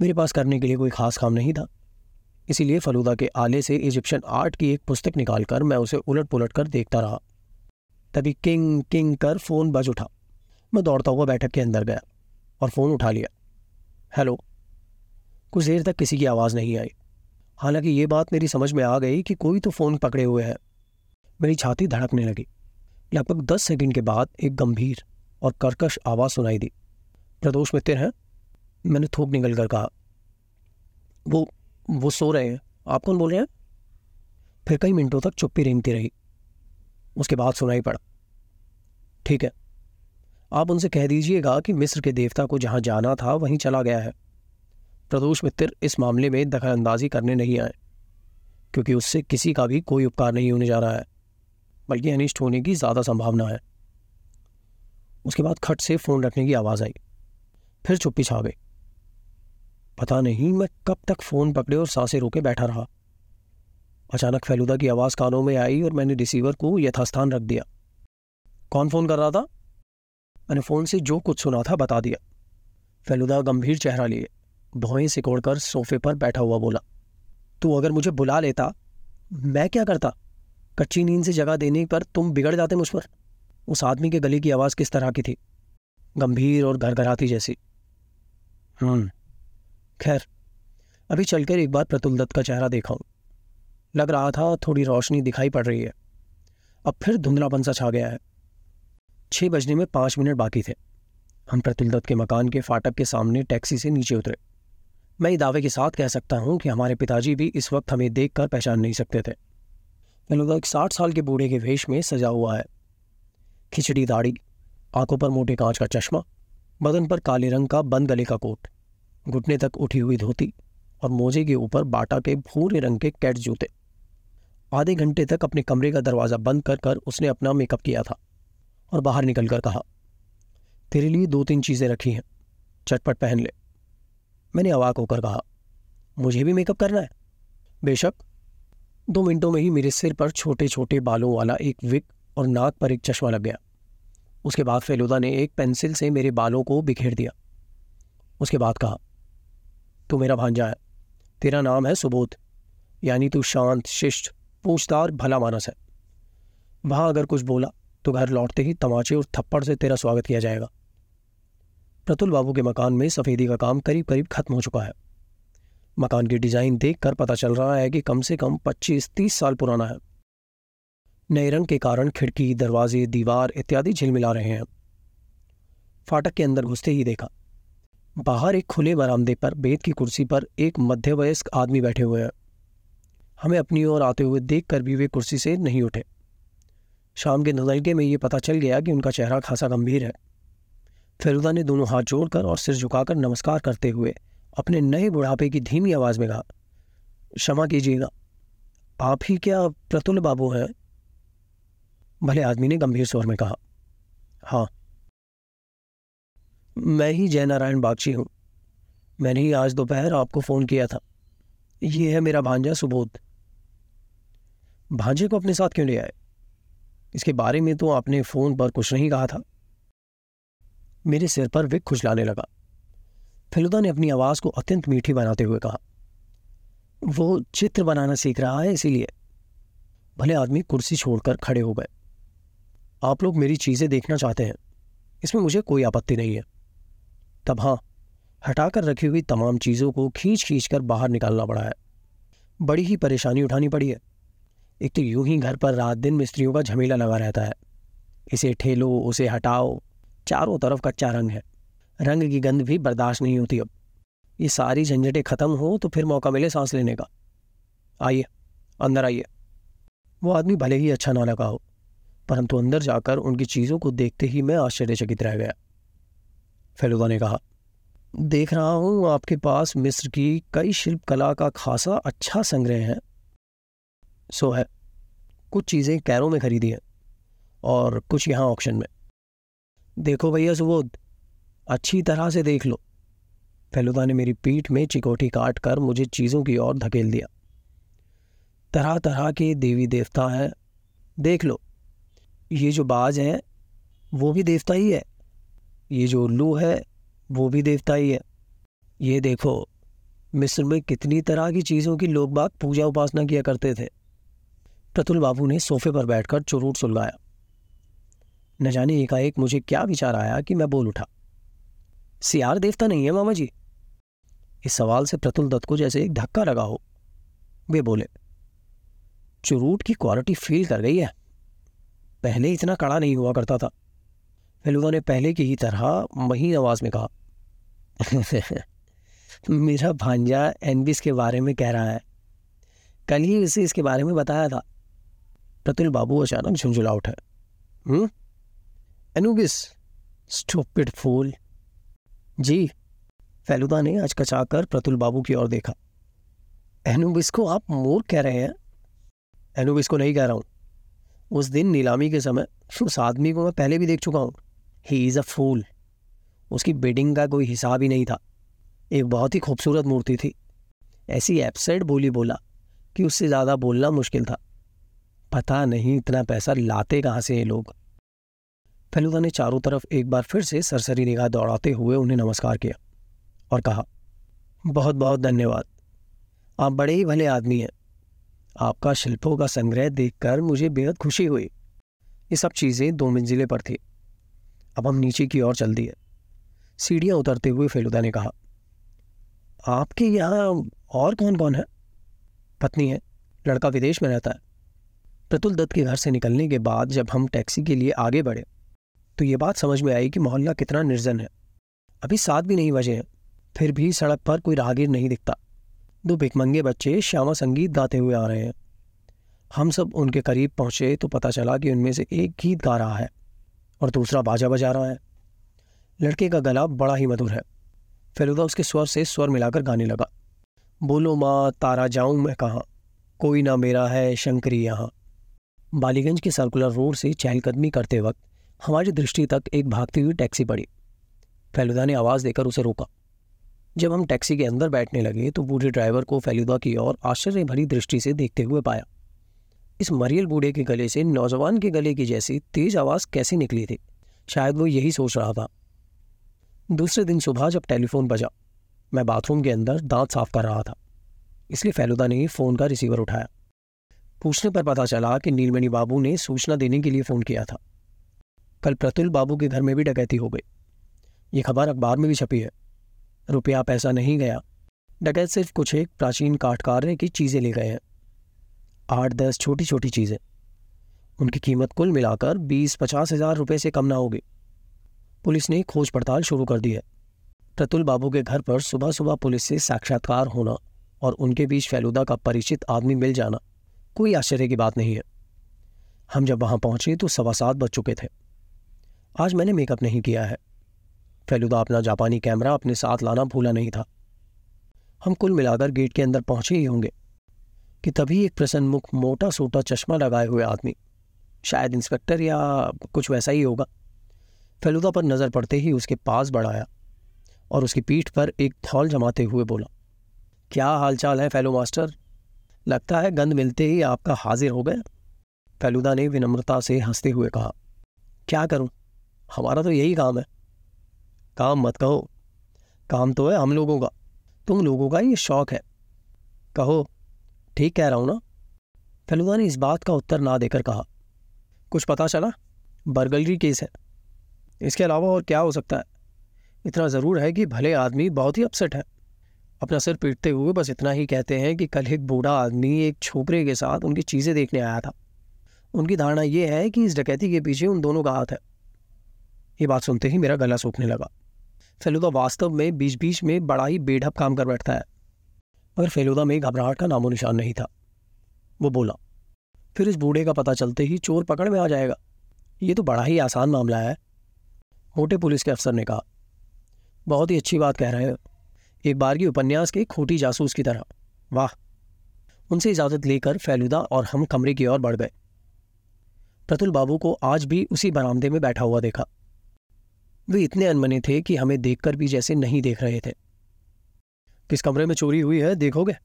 मेरे पास करने के लिए कोई खास काम नहीं था। इसीलिए फलूदा के आले से इजिप्शियन आर्ट की एक पुस्तक निकालकर मैं उसे उलट पुलट कर देखता रहा। तभी किंग किंग कर फ़ोन बज उठा। मैं दौड़ता हुआ बैठक के अंदर गया। और फ़ोन उठा लिया। हेलो। कुछ देर तक किसी की आवाज़ नहीं आई। हालाँकि ये बात मेरी समझ में आ गई कि कोई तो फ़ोन पकड़े हुए है। मेरी छाती धड़कने लगी। लगभग दस सेकंड के बाद एक गंभीर और कर्कश आवाज़ सुनाई दी। प्रदोष मित्र हैं? मैंने थूक निकल कर कहा। वो वो सो रहे हैं। आप कौन बोल रहे हैं? फिर कई मिनटों तक चुप्पी रेंगती रही। उसके बाद सुनाई पड़ा। ठीक है। आप उनसे कह दीजिएगा कि मिस्र के देवता को जहाँ जाना था, वहीं चला गया है। प्रदोष मित्र, इस मामले में दखलंदाजी करने नहीं आए, क्योंकि उससे किसी का भी कोई उपकार नहीं होने जा रहा है, बल्कि अनिष्ट होने की ज़्यादा संभावना है। उसके बाद खट से फ़ोन रखने की आवाज़ आई। फिर चुप्पी छा गई। पता नहीं मैं कब तक फ़ोन पकड़े और साँसें रोके बैठा रहा। अचानक फेलुदा की आवाज़ कानों में आई और मैंने रिसीवर को यथास्थान रख दिया। कौन फ़ोन कर रहा था? मैंने फ़ोन से जो कुछ सुना था बता दिया। फेलुदा गंभीर चेहरा लिए भौएँ सिकोड़कर सोफे पर बैठा हुआ बोला, तू अगर मुझे बुला लेता, मैं क्या करता? कच्ची नींद से जगह देने पर तुम बिगड़ जाते मुझ पर। उस आदमी के गले की आवाज़ किस तरह की थी? गंभीर और घरघराती जैसी। हम्म खैर, अभी चलकर एक बार प्रतुल दत्त का चेहरा देखा लग रहा था थोड़ी रोशनी दिखाई पड़ रही है। अब फिर धुंधलापन सा छा गया है। छह बजने में पाँच मिनट बाकी थे। हम प्रतुल दत्त के मकान के फाटक के सामने टैक्सी से नीचे उतरे। मैं दावे के साथ कह सकता हूँ कि हमारे पिताजी भी इस वक्त हमें देखकर पहचान नहीं सकते थे। मैंने एक साठ साल के बूढ़े के वेश में सजा हुआ है। खिचड़ी दाढ़ी, आँखों पर मोटे कांच का चश्मा, बदन पर काले रंग का बंद गले का कोट, घुटने तक उठी हुई धोती और मोजे के ऊपर बाटा के भूरे रंग के कैट जूते। आधे घंटे तक अपने कमरे का दरवाज़ा बंद कर कर उसने अपना मेकअप किया था। और बाहर निकलकर कहा, तेरे लिए दो तीन चीज़ें रखी हैं। चटपट पहन ले। मैंने अवाक होकर कहा, मुझे भी मेकअप करना है। बेशक, दो मिनटों में ही मेरे सिर पर छोटे छोटे बालों वाला एक विक और नाक पर एक चश्मा लग गया। उसके बाद फेलुदा ने एक पेंसिल से मेरे बालों को बिखेर दिया। उसके बाद कहा, तू मेरा भांजा है। तेरा नाम है सुबोध। यानी तू शांत, शिष्ट पूछतार भला मानस है। वहाँ अगर कुछ बोला तो घर लौटते ही तमाचे और थप्पड़ से तेरा स्वागत किया जाएगा। प्रतुल बाबू के मकान में सफ़ेदी का काम करीब करीब खत्म हो चुका है। मकान की डिज़ाइन देखकर पता चल रहा है कि कम से कम 25-30 साल पुराना है। नए रंग के कारण खिड़की, दरवाजे, दीवार इत्यादि झिलमिला रहे हैं। फाटक के अंदर घुसते ही देखा। बाहर एक खुले बरामदे पर बेत की कुर्सी पर एक मध्यवयस्क आदमी बैठे हुए हैं। हमें अपनी ओर आते हुए देखकर भी वे कुर्सी से नहीं उठे। शाम के नज़रिए में ये पता चल गया कि उनका चेहरा खासा गंभीर है। फेरुदा ने दोनों हाथ जोड़कर और सिर झुकाकर नमस्कार करते हुए अपने नए बुढ़ापे की धीमी आवाज़ में कहा, क्षमा कीजिएगा। आप ही क्या प्रतुल बाबू हैं? भले आदमी ने गंभीर स्वर में कहा हाँ। मैं ही जयनारायण बागची हूँ। मैंने ही आज दोपहर आपको फ़ोन किया था। ये है मेरा भांजा सुबोध। भांजे को अपने साथ क्यों ले आए? इसके बारे में तो आपने फ़ोन पर कुछ नहीं कहा था। मेरे सिर पर विक खुजलाने लगा। फिलुदा ने अपनी आवाज़ को अत्यंत मीठी बनाते हुए कहा, वो चित्र बनाना सीख रहा है इसीलिए। भले आदमी कुर्सी छोड़कर खड़े हो गए। आप लोग मेरी चीज़ें देखना चाहते हैं। इसमें मुझे कोई आपत्ति नहीं है। तब हाँ हटाकर रखी हुई तमाम चीज़ों को खींच खींच कर बाहर निकालना पड़ा है। बड़ी ही परेशानी उठानी पड़ी है। एक तो यूँ ही घर पर रात दिन मिस्त्रियों का झमेला लगा रहता है। इसे ठेलो, उसे हटाओ, चारों तरफ़ कच्चा रंग है। रंग की गंध भी बर्दाश्त नहीं होती अब। ये सारी झंझटें खत्म हो तो फिर मौका मिले सांस लेने का। आइए, अंदर आइए। वो आदमी भले ही अच्छा ना लगा हो, परंतु अंदर जाकर उनकी चीज़ों को देखते ही मैं आश्चर्यचकित रह गया। फेलुदा ने कहा, देख रहा हूँ, आपके पास मिस्र की कई शिल्पकला का खासा अच्छा संग्रह है। सो है। कुछ चीज़ें कैरों में खरीदी हैं और कुछ यहाँ ऑप्शन में। देखो भैया सुबोध, अच्छी तरह से देख लो। फेलुदा ने मेरी पीठ में चिकोटी काट कर मुझे चीज़ों की ओर धकेल दिया। तरह तरह के देवी देवता हैं, देख लो। ये जो बाज है, वो भी देवता ही है। ये जो उल्लू है, वो भी देवता ही है। ये देखो, मिस्र में कितनी तरह की चीज़ों की लोग बाग पूजा उपासना किया करते थे। प्रतुल बाबू ने सोफे पर बैठकर चुरूट सुलगाया। न जाने एकाएक मुझे क्या विचार आया कि मैं बोल उठा। सियार देवता नहीं है मामा जी। इस सवाल से प्रतुल दत्त को जैसे एक धक्का लगा हो। वे बोले, चुरूट की क्वालिटी फील कर गई है। पहले इतना कड़ा नहीं हुआ करता था। फेलुदा ने पहले की ही तरह महीन आवाज़ में कहा <laughs> मेरा भांजा एनबिस के बारे में कह रहा है। कल ही उसे इसके बारे में बताया था। प्रतुल बाबू अचानक झुंझुला उठा। हम्म? Anubis, stupid fool. जी, फेलुदा ने आज कचाकर प्रतुल बाबू की ओर देखा। एनुबिस को आप मोर कह रहे हैं? एनुबिस को नहीं कह रहा हूँ। उस दिन नीलामी के समय उस आदमी को मैं पहले भी देख चुका हूँ। ही इज़ अ फूल उसकी बिडिंग का कोई हिसाब ही नहीं था। एक बहुत ही खूबसूरत मूर्ति थी। ऐसी एपसाइड बोली बोला कि उससे ज़्यादा बोलना मुश्किल था। पता नहीं इतना पैसा लाते कहाँ से ये लोग? फेलुदा ने चारों तरफ़ एक बार फिर से सरसरी निगाह दौड़ाते हुए उन्हें नमस्कार किया और कहा, बहुत बहुत धन्यवाद। आप बड़े ही भले आदमी हैं। आपका शिल्पों का संग्रह देखकर मुझे बेहद खुशी हुई। ये सब चीज़ें दो मंजिले पर थी। अब हम नीचे की ओर चल दिए सीढ़ियाँ उतरते हुए फेलुदा ने कहा, आपके यहाँ और कौन कौन है? पत्नी है, लड़का विदेश में रहता है। प्रतुल दत्त के घर से निकलने के बाद जब हम टैक्सी के लिए आगे बढ़े तो ये बात समझ में आई कि मोहल्ला कितना निर्जन है। अभी सात भी नहीं बजे हैं, फिर भी सड़क पर कोई राहगीर नहीं दिखता। दो भिकमंगे बच्चे श्यामा संगीत गाते हुए आ रहे हैं। हम सब उनके करीब पहुँचे तो पता चला कि उनमें से एक गीत गा रहा है और दूसरा बाजा बजा रहा है। लड़के का गला बड़ा ही मधुर है। फेलुदा उसके स्वर से स्वर मिलाकर गाने लगा। बोलो माँ, तारा जाऊँ मैं कहाँ? कोई ना मेरा है शंकरी यहाँ। बालीगंज के सर्कुलर रोड से चहलकदमी करते वक्त हमारी दृष्टि तक एक भागती हुई टैक्सी पड़ी। फेलुदा ने आवाज़ देकर उसे रोका। जब हम टैक्सी के अंदर बैठने लगे तो बूढ़े ड्राइवर को फेलुदा की ओर आश्चर्य भरी दृष्टि से देखते हुए पाया। इस मरियल बूढ़े के गले से, नौजवान के गले की जैसी तेज आवाज़ कैसे निकली थी? शायद वो यही सोच रहा था। दूसरे दिन सुबह जब टेलीफोन बजा, मैं बाथरूम के अंदर दांत साफ़ कर रहा था। इसलिए फेलुदा ने फ़ोन का रिसीवर उठाया। पूछने पर पता चला कि नीलमणि बाबू ने सूचना देने के लिए फ़ोन किया था। कल प्रतुल बाबू के घर में भी डकैती हो गई। ये खबर अखबार में भी छपी है। रुपया पैसा नहीं गया। डकैत सिर्फ़ कुछ एक प्राचीन काटकार्य की चीज़ें ले गए हैं। आठ दस छोटी छोटी चीज़ें। उनकी कीमत कुल मिलाकर बीस पचास हज़ार रुपये से कम ना होगी। पुलिस ने खोज पड़ताल शुरू कर दी है। प्रतुल बाबू के घर पर सुबह सुबह पुलिस से साक्षात्कार होना और उनके बीच फैलूदा का परिचित आदमी मिल जाना। कोई आश्चर्य की बात नहीं है। हम जब वहाँ पहुँचे तो सवा सात बज चुके थे। आज मैंने मेकअप नहीं किया है। फेलुदा अपना जापानी कैमरा अपने साथ लाना भूला नहीं था। हम कुल मिलाकर गेट के अंदर पहुँचे ही होंगे कि तभी एक प्रसन्न मुख मोटा सोटा चश्मा लगाए हुए आदमी, शायद इंस्पेक्टर या कुछ वैसा ही होगा, फेलुदा पर नज़र पड़ते ही उसके पास बढ़ाया और उसकी पीठ पर एक थौल जमाते हुए बोला, क्या हालचाल है फेलो मास्टर? लगता है गंद मिलते ही आपका हाजिर हो गया। फेलुदा ने विनम्रता से हँसते हुए कहा, क्या करूँ? हमारा तो यही काम है। काम मत कहो। काम तो है हम लोगों का। तुम लोगों का ये शौक है। कहो, ठीक कह रहा हूँ ना? फेलुदा ने इस बात का उत्तर ना देकर कहा, कुछ पता चला? बर्गलरी केस है। इसके अलावा और क्या हो सकता है? इतना ज़रूर है कि भले आदमी बहुत ही अपसेट है। अपना सिर पीटते हुए बस इतना ही कहते हैं कि कल एक बूढ़ा आदमी एक छोकरे के साथ उनकी चीज़ें देखने आया था। उनकी धारणा यह है कि इस डकैती के पीछे उन दोनों का हाथ है। ये बात सुनते ही मेरा गला सूखने लगा। फेलुदा वास्तव में बीच बीच में बड़ा ही बेढप काम कर बैठता है। मगर फेलुदा में घबराहट का नामो निशान नहीं था। वो बोला, फिर इस बूढ़े का पता चलते ही चोर पकड़ में आ जाएगा। ये तो बड़ा ही आसान मामला है। मोटे पुलिस के अफसर ने कहा, बहुत ही अच्छी बात कह रहे हैं। एक बार की उपन्यास के खोटी जासूस की तरह। वाह। उनसे इजाज़त लेकर फैलुदा और हम कमरे की ओर बढ़ गए। प्रतुल बाबू को आज भी उसी बरामदे में बैठा हुआ देखा। वे इतने अनमने थे कि हमें देखकर भी जैसे नहीं देख रहे थे। किस कमरे में चोरी हुई है, देखोगे?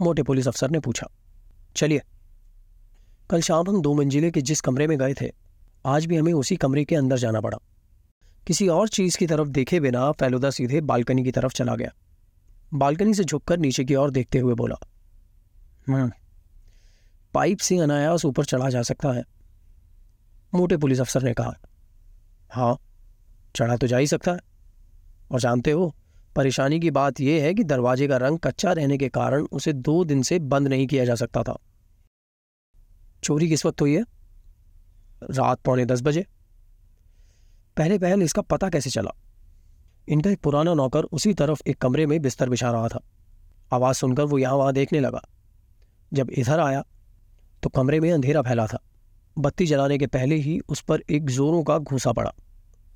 मोटे पुलिस अफसर ने पूछा। चलिए। कल शाम हम दो मंजिले के जिस कमरे में गए थे, आज भी हमें उसी कमरे के अंदर जाना पड़ा। किसी और चीज़ की तरफ़ देखे बिना फैलुदा सीधे बालकनी की तरफ़ चला गया। बालकनी से झुककर नीचे की ओर देखते हुए बोला हम्म पाइप से अनायास ऊपर चढ़ा जा सकता है। मोटे पुलिस अफसर ने कहा हाँ चढ़ा तो जा ही सकता है। और जानते हो, परेशानी की बात यह है कि दरवाजे का रंग कच्चा रहने के कारण उसे दो दिन से बंद नहीं किया जा सकता था। चोरी किस वक्त हुई है? रात पौने दस बजे। पहले पहल इसका पता कैसे चला? इनका एक पुराना नौकर उसी तरफ़ एक कमरे में बिस्तर बिछा रहा था। आवाज़ सुनकर वो यहाँ वहाँ देखने लगा। जब इधर आया तो कमरे में अंधेरा फैला था। बत्ती जलाने के पहले ही उस पर एक जोरों का घूसा पड़ा।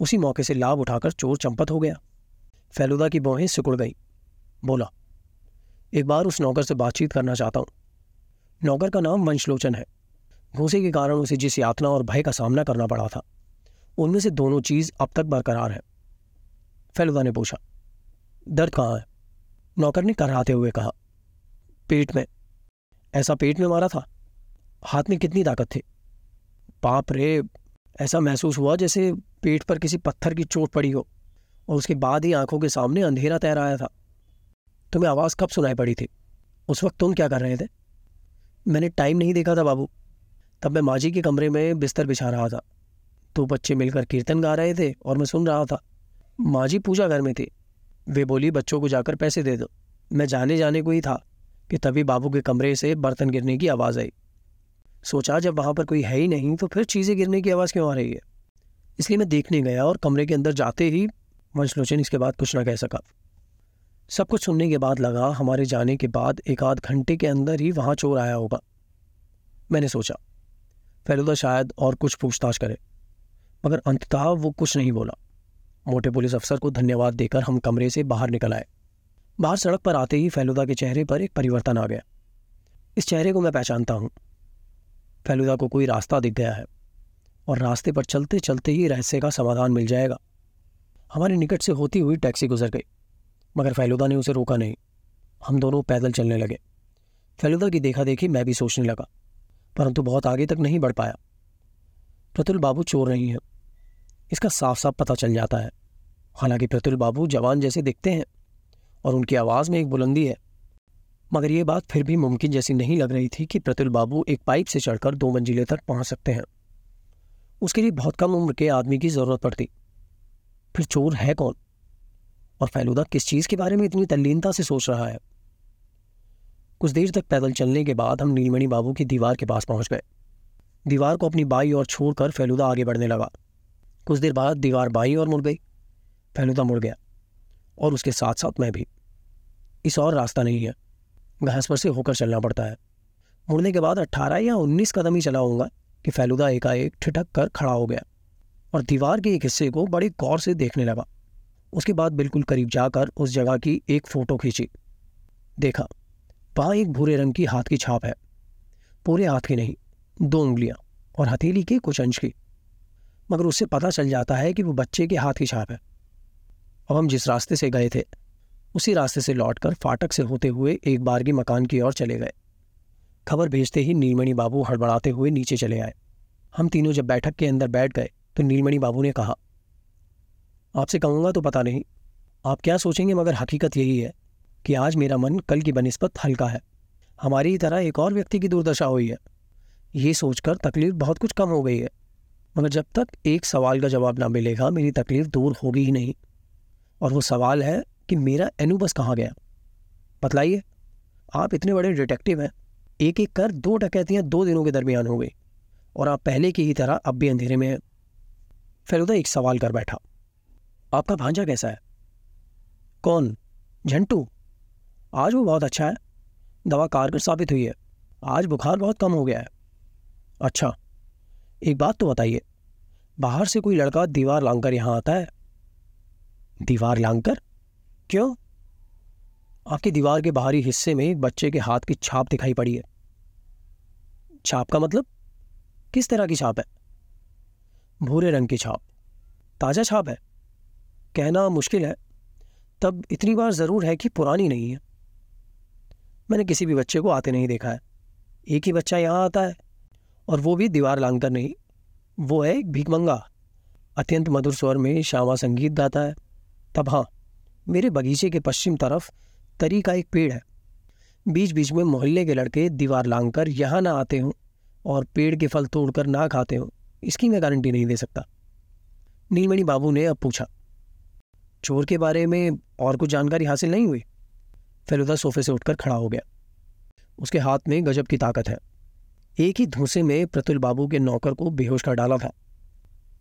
उसी मौके से लाभ उठाकर चोर चंपत हो गया। फैलुदा की बौहें सिकुड़ गई। बोला, एक बार उस नौकर से बातचीत करना चाहता हूँ। नौकर का नाम वंशलोचन है। घूसे के कारण उसे जिस यातना और भय का सामना करना पड़ा था उनमें से दोनों चीज़ अब तक बरकरार है। फैलुदा ने पूछा, दर्द कहाँ है? नौकर ने कराते हुए कहा, पेट में। ऐसा पेट में मारा था। हाथ में कितनी ताकत थी। पाप रे, ऐसा महसूस हुआ जैसे पेट पर किसी पत्थर की चोट पड़ी हो और उसके बाद ही आँखों के सामने अंधेरा तैर आया था। तुम्हें आवाज़ कब सुनाई पड़ी थी? उस वक्त तुम क्या कर रहे थे? मैंने टाइम नहीं देखा था बाबू। तब मैं माजी के कमरे में बिस्तर बिछा रहा था। तो बच्चे मिलकर कीर्तन गा रहे थे और मैं सुन रहा था। माँ जी पूजा घर में थी। वे बोली, बच्चों को जाकर पैसे दे दो। मैं जाने जाने को ही था कि तभी बाबू के कमरे से बर्तन गिरने की आवाज़ आई। सोचा, जब वहाँ पर कोई है ही नहीं तो फिर चीज़ें गिरने की आवाज़ क्यों आ रही है? इसलिए मैं देखने गया और कमरे के अंदर जाते ही वंशलोचन इसके बाद कुछ ना कह सका। सब कुछ सुनने के बाद लगा, हमारे जाने के बाद एक आध घंटे के अंदर ही वहाँ चोर आया होगा। मैंने सोचा फेलुदा शायद और कुछ पूछताछ करे। मगर अंततः वो कुछ नहीं बोला। मोटे पुलिस अफसर को धन्यवाद देकर हम कमरे से बाहर निकल आए। बाहर सड़क पर आते ही फेलुदा के चेहरे पर एक परिवर्तन आ गया। इस चेहरे को मैं पहचानता हूँ। फैलुदा को कोई रास्ता दिख गया है और रास्ते पर चलते चलते ही रहस्य का समाधान मिल जाएगा। हमारे निकट से होती हुई टैक्सी गुजर गई, मगर फैलुदा ने उसे रोका नहीं। हम दोनों पैदल चलने लगे। फेलुदा की देखा देखी मैं भी सोचने लगा, परंतु बहुत आगे तक नहीं बढ़ पाया। प्रतुल बाबू चोर नहीं है। इसका साफ़ साफ़ पता चल जाता है। हालाँकि प्रतुल बाबू जवान जैसे दिखते हैं और उनकी आवाज़ में एक बुलंदी है। मगर यह बात फिर भी मुमकिन जैसी नहीं लग रही थी कि प्रतुल बाबू एक पाइप से चढ़कर दो मंजिले तक पहुँच सकते हैं। उसके लिए बहुत कम उम्र के आदमी की ज़रूरत पड़ती। फिर चोर है कौन? और फैलूदा किस चीज़ के बारे में इतनी तल्लीनता से सोच रहा है? कुछ देर तक पैदल चलने के बाद हम नीलमणि बाबू की दीवार के पास पहुँच गए। दीवार को अपनी बाई और छोड़कर फैलूदा आगे बढ़ने लगा। कुछ देर बाद दीवार बाई और मुड़ गई। फैलूदा मुड़ गया और उसके साथ साथ मैं भी। इस और रास्ता नहीं है। घास पर से होकर चलना पड़ता है। मुड़ने के बाद अट्ठारह या उन्नीस कदम ही चला होगा कि फैलूदा एकाएक ठिठक कर खड़ा हो गया और दीवार के एक हिस्से को बड़े गौर से देखने लगा। उसके बाद बिल्कुल करीब जाकर उस जगह की एक फ़ोटो खींची। देखा, वहाँ एक भूरे रंग की हाथ की छाप है। पूरे हाथ की नहीं, दो उंगलियाँ और हथेली के कुछ अंश की। मगर उससे पता चल जाता है कि वो बच्चे के हाथ की छाप है। अब हम जिस रास्ते से गए थे, उसी रास्ते से लौटकर फाटक से होते हुए एक बार बारगी मकान की ओर चले गए। खबर भेजते ही नीलमणि बाबू हड़बड़ाते हुए नीचे चले आए। हम तीनों जब बैठक के अंदर बैठ गए तो नीलमणि बाबू ने कहा, आपसे कहूँगा तो पता नहीं। आप क्या सोचेंगे मगर हकीकत यही है कि आज मेरा मन कल की बनस्पत हल्का है। हमारी तरह एक और व्यक्ति की दुर्दशा हुई है। ये सोचकर तकलीफ़ बहुत कुछ कम हो गई है। मगर जब तक एक सवाल का जवाब ना मिलेगा, मेरी तकलीफ़ दूर होगी ही नहीं। और वो सवाल है कि मेरा एनुबस कहाँ गया? बतलाइए, आप इतने बड़े डिटेक्टिव हैं। एक एक कर दो डकैतियाँ दो दिनों के दरमियान हो गई, और आप पहले की ही तरह अब भी अंधेरे में हैं। फेलुदा एक सवाल कर बैठा, आपका भांजा कैसा है? कौन? झंटू? आज वो बहुत अच्छा है। दवा कारगर साबित हुई है। आज बुखार बहुत कम हो गया है। अच्छा एक बात तो बताइए, बाहर से कोई लड़का दीवार लांग यहाँ आता है? दीवार लांग क्यों? आपकी दीवार के बाहरी हिस्से में एक बच्चे के हाथ की छाप दिखाई पड़ी है। छाप का मतलब? किस तरह की छाप है? भूरे रंग की छाप। ताज़ा छाप है। कहना मुश्किल है। तब इतनी बार ज़रूर है कि पुरानी नहीं है। मैंने किसी भी बच्चे को आते नहीं देखा है। एक ही बच्चा यहाँ आता है। और वो भी दीवार लांग नहीं। वो है एक भीखमंगा अत्यंत मधुर स्वर में श्यामा संगीत गाता है। तब हाँ मेरे बगीचे के पश्चिम तरफ़ तरी का एक पेड़ है। बीच बीच में मोहल्ले के लड़के दीवार लांग कर यहाँ ना आते हों और पेड़ के फल तोड़कर ना खाते हों, इसकी मैं गारंटी नहीं दे सकता। नीलमणि बाबू ने अब पूछा, चोर के बारे में और कुछ जानकारी हासिल नहीं हुई? फेलुदा सोफे से उठकर खड़ा हो गया। उसके हाथ में गजब की ताकत है। एक ही धूसे में प्रतुल बाबू के नौकर को बेहोश कर डाला था।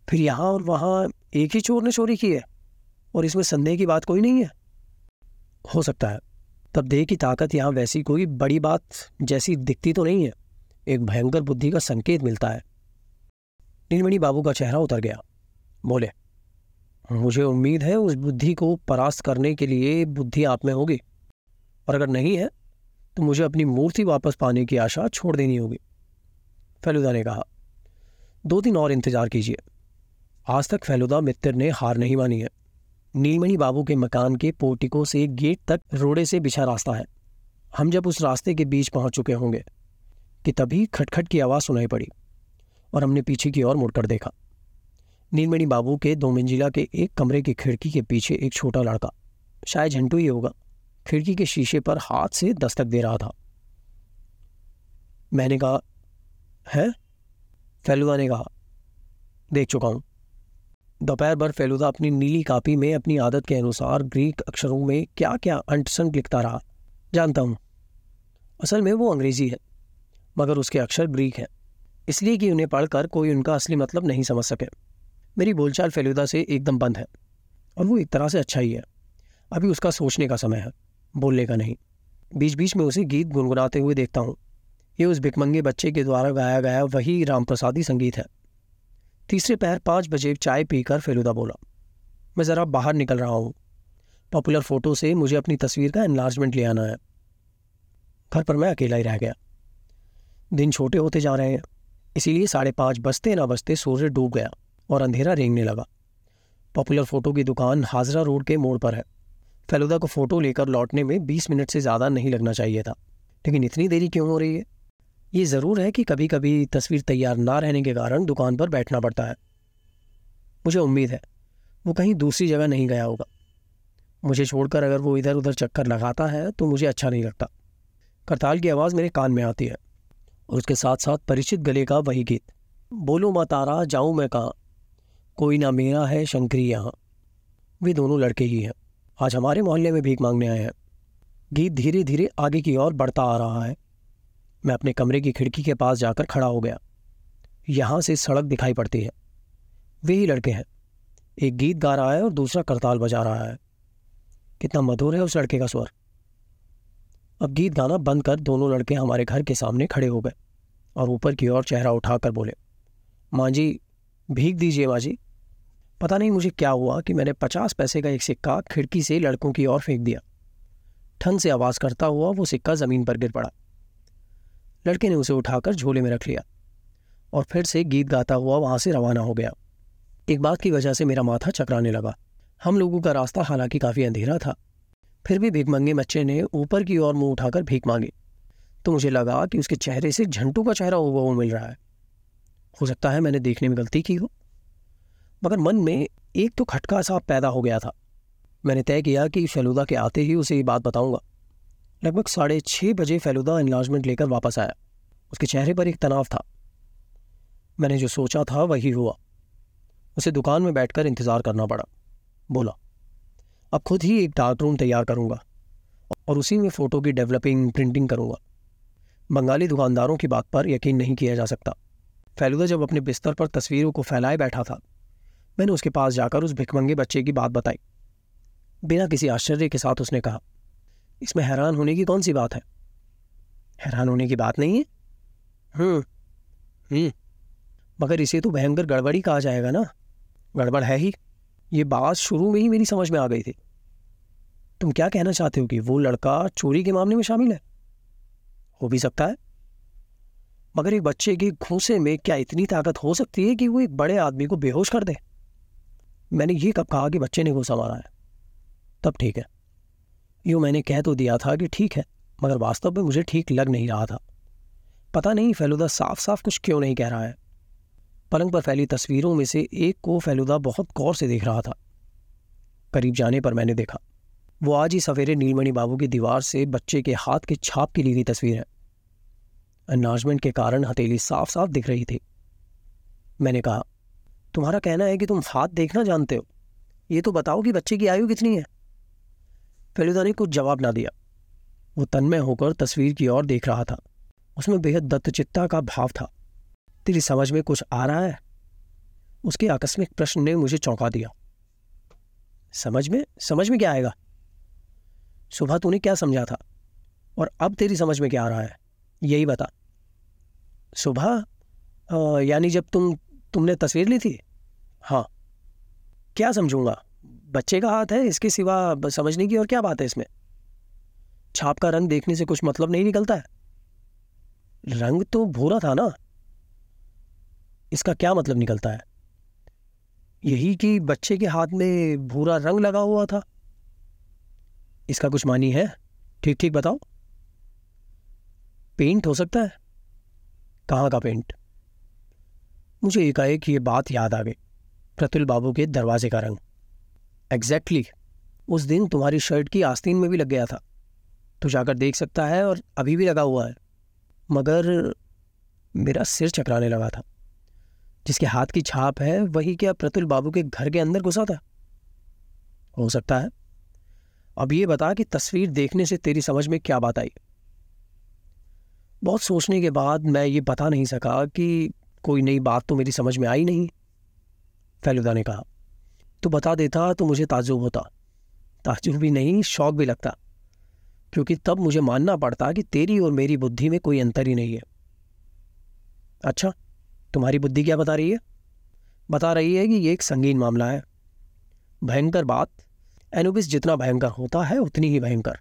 फिर यहाँ और वहाँ एक ही चोर ने चोरी की है और इसमें संदेह की बात कोई नहीं है? हो सकता है। तब देह की ताकत यहाँ वैसी कोई बड़ी बात जैसी दिखती तो नहीं है। एक भयंकर बुद्धि का संकेत मिलता है। नीलमणि बाबू का चेहरा उतर गया। बोले, मुझे उम्मीद है उस बुद्धि को परास्त करने के लिए बुद्धि आप में होगी। और अगर नहीं है तो मुझे अपनी मूर्ति वापस पाने की आशा छोड़ देनी होगी। फेलुदा ने कहा, दो दिन और इंतज़ार कीजिए। आज तक फेलुदा मित्र ने हार नहीं मानी है। नीलमणि बाबू के मकान के पोर्टिको से गेट तक रोड़े से बिछा रास्ता है। हम जब उस रास्ते के बीच पहुँच चुके होंगे, कि तभी खटखट की आवाज़ सुनाई पड़ी और हमने पीछे की ओर मुड़कर देखा। नीलमणि बाबू के दो मंजिला के एक कमरे की खिड़की के पीछे एक छोटा लड़का, शायद झंटू ही होगा, खिड़की के शीशे पर हाथ से दस्तक दे रहा था। मैंने कहा है? फेलुदा ने कहा, देख चुका हूँ। दोपहर भर फेलुदा अपनी नीली कापी में अपनी आदत के अनुसार ग्रीक अक्षरों में क्या क्या अंटसंग लिखता रहा। जानता हूँ। असल में वो अंग्रेज़ी है, मगर उसके अक्षर ग्रीक हैं, इसलिए कि उन्हें पढ़कर कोई उनका असली मतलब नहीं समझ सके। मेरी बोलचाल फेलुदा से एकदम बंद है, और वो एक तरह से अच्छा ही है। अभी उसका सोचने का समय है, बोलने का नहीं। बीच बीच में उसे गीत गुनगुनाते हुए देखता हूँ। ये उस भिकमंगे बच्चे के द्वारा गाया गया वही रामप्रसादी संगीत है। तीसरे पहर पाँच बजे चाय पीकर फेलुदा बोला, मैं ज़रा बाहर निकल रहा हूँ। पॉपुलर फ़ोटो से मुझे अपनी तस्वीर का एनलार्जमेंट ले आना है। घर पर मैं अकेला ही रह गया। दिन छोटे होते जा रहे हैं, इसीलिए साढ़े पाँच बजते ना बजते सूर्य डूब गया और अंधेरा रेंगने लगा। पॉपुलर फ़ोटो की दुकान हाजरा रोड के मोड़ पर है। फेलुदा को फ़ोटो लेकर लौटने में बीस मिनट से ज़्यादा नहीं लगना चाहिए था। लेकिन इतनी देरी क्यों हो रही है? ये ज़रूर है कि कभी कभी तस्वीर तैयार ना रहने के कारण दुकान पर बैठना पड़ता है। मुझे उम्मीद है, वो कहीं दूसरी जगह नहीं गया होगा। मुझे छोड़कर अगर वो इधर उधर चक्कर लगाता है तो मुझे अच्छा नहीं लगता। करताल की आवाज़ मेरे कान में आती है, और उसके साथ साथ परिचित गले का वही गीत। बोलो माँ तारा, जाऊँ मैं कहाँ? कोई ना मेरा है शंकरी यहाँ। वे दोनों लड़के ही हैं। आज हमारे मोहल्ले में भीख मांगने आए हैं। गीत धीरे धीरे आगे की ओर बढ़ता आ रहा है। मैं अपने कमरे की खिड़की के पास जाकर खड़ा हो गया। यहाँ से सड़क दिखाई पड़ती है। वे ही लड़के हैं। एक गीत गा रहा है और दूसरा करताल बजा रहा है। कितना मधुर है उस लड़के का स्वर। अब गीत गाना बंद कर दोनों लड़के हमारे घर के सामने खड़े हो गए और ऊपर की ओर चेहरा उठाकर बोले, माँ जी भीख दीजिए माँ जी। पता नहीं मुझे क्या हुआ कि मैंने पचास पैसे का एक सिक्का खिड़की से लड़कों की ओर फेंक दिया। ठंड से आवाज़ करता हुआ वो सिक्का ज़मीन पर गिर पड़ा। लड़के ने उसे उठाकर झोले में रख लिया और फिर से गीत गाता हुआ वहाँ से रवाना हो गया। एक बात की वजह से मेरा माथा चकराने लगा। हम लोगों का रास्ता हालाँकि काफ़ी अंधेरा था। फिर भी भिकमंगे बच्चे ने ऊपर की ओर मुँह उठाकर भीख मांगी। तो मुझे लगा कि उसके चेहरे से झंटू का चेहरा हुआ मिल रहा है। हो सकता है मैंने देखने में गलती की हो। मगर मन में एक तो खटका सा पैदा हो गया था। मैंने तय किया कि फेलुदा के आते ही उसे ये बात बताऊँगा। लगभग साढ़े छः बजे फेलुदा इन्लाजमेंट लेकर वापस आया। उसके चेहरे पर एक तनाव था। मैंने जो सोचा था वही हुआ। उसे दुकान में बैठकर इंतज़ार करना पड़ा। बोला, अब खुद ही एक डार्क रूम तैयार करूँगा और उसी में फ़ोटो की डेवलपिंग, प्रिंटिंग करूँगा। बंगाली दुकानदारों की बात पर यकीन नहीं किया जा सकता। फेलुदा जब अपने बिस्तर पर तस्वीरों को फैलाए बैठा था, मैंने उसके पास जाकर उस भिकमंगे बच्चे की बात बताई। बिना किसी आश्चर्य के साथ उसने कहा इसमें हैरान होने की कौन सी बात है? हैरान होने की बात नहीं है? हम्म हम्म। मगर इसे तो भयंकर गड़बड़ी कहा जाएगा ना। गड़बड़ है ही। ये बात शुरू में ही मेरी समझ में आ गई थी। तुम क्या कहना चाहते हो कि वो लड़का चोरी के मामले में शामिल है? हो भी सकता है। मगर एक बच्चे के घूसे में क्या इतनी ताकत हो सकती है कि वो एक बड़े आदमी को बेहोश कर दे? मैंने ये कब कहा कि बच्चे ने घूसा मारा है? तब ठीक है। यूँ मैंने कह तो दिया था कि ठीक है, मगर वास्तव में मुझे ठीक लग नहीं रहा था। पता नहीं फैलुदा साफ़ साफ़ कुछ क्यों नहीं कह रहा है। पलंग पर फैली तस्वीरों में से एक को फैलुदा बहुत गौर से देख रहा था। करीब जाने पर मैंने देखा, वो आज ही सवेरे नीलमणि बाबू की दीवार से बच्चे के हाथ के छाप की ली गई तस्वीर है। अनाजमेंट के कारण हथेली साफ़ साफ़ दिख रही थी। मैंने कहा, तुम्हारा कहना है कि तुम हाथ देखना जानते हो? ये तो बताओ कि बच्चे की आयु कितनी है? फेलुदा ने कुछ जवाब ना दिया। वो तन्मय होकर तस्वीर की ओर देख रहा था। उसमें बेहद दत्तचित्ता का भाव था। तेरी समझ में कुछ आ रहा है? उसके आकस्मिक प्रश्न ने मुझे चौंका दिया। समझ में? समझ में क्या आएगा? सुबह तूने क्या समझा था? और अब तेरी समझ में क्या आ रहा है? यही बता। सुबह? यानी जब तुम, तुमने तस्वीर ली थी? हाँ। क्या समझूँगा? बच्चे का हाथ है, इसके सिवा समझने की और क्या बात है इसमें? छाप का रंग देखने से कुछ मतलब नहीं निकलता है। रंग तो भूरा था ना? इसका क्या मतलब निकलता है? यही कि बच्चे के हाथ में भूरा रंग लगा हुआ था। इसका कुछ मानी है? ठीक ठीक बताओ। पेंट हो सकता है। कहाँ का पेंट? मुझे एकाएक ये बात याद आ गई। प्रतुल बाबू के दरवाजे का रंग। Exactly exactly. उस दिन तुम्हारी शर्ट की आस्तीन में भी लग गया था। तो जाकर देख सकता है और अभी भी लगा हुआ है। मगर मेरा सिर चकराने लगा था। जिसके हाथ की छाप है, वही क्या प्रतुल बाबू के घर के अंदर घुसा था? हो सकता है। अब ये बता कि तस्वीर देखने से तेरी समझ में क्या बात आई। बहुत सोचने के बाद मैं ये बता नहीं सका कि कोई नई बात तो मेरी समझ में आई नहीं, फैलुदा ने कहा। तो बता देता तो मुझे ताजुब होता। ताजुब भी नहीं, शौक भी लगता। क्योंकि तब मुझे मानना पड़ता कि तेरी और मेरी बुद्धि में कोई अंतर ही नहीं है। अच्छा तुम्हारी बुद्धि क्या बता रही है? बता रही है कि ये एक संगीन मामला है। भयंकर बात। एनुबिस जितना भयंकर होता है, उतनी ही भयंकर।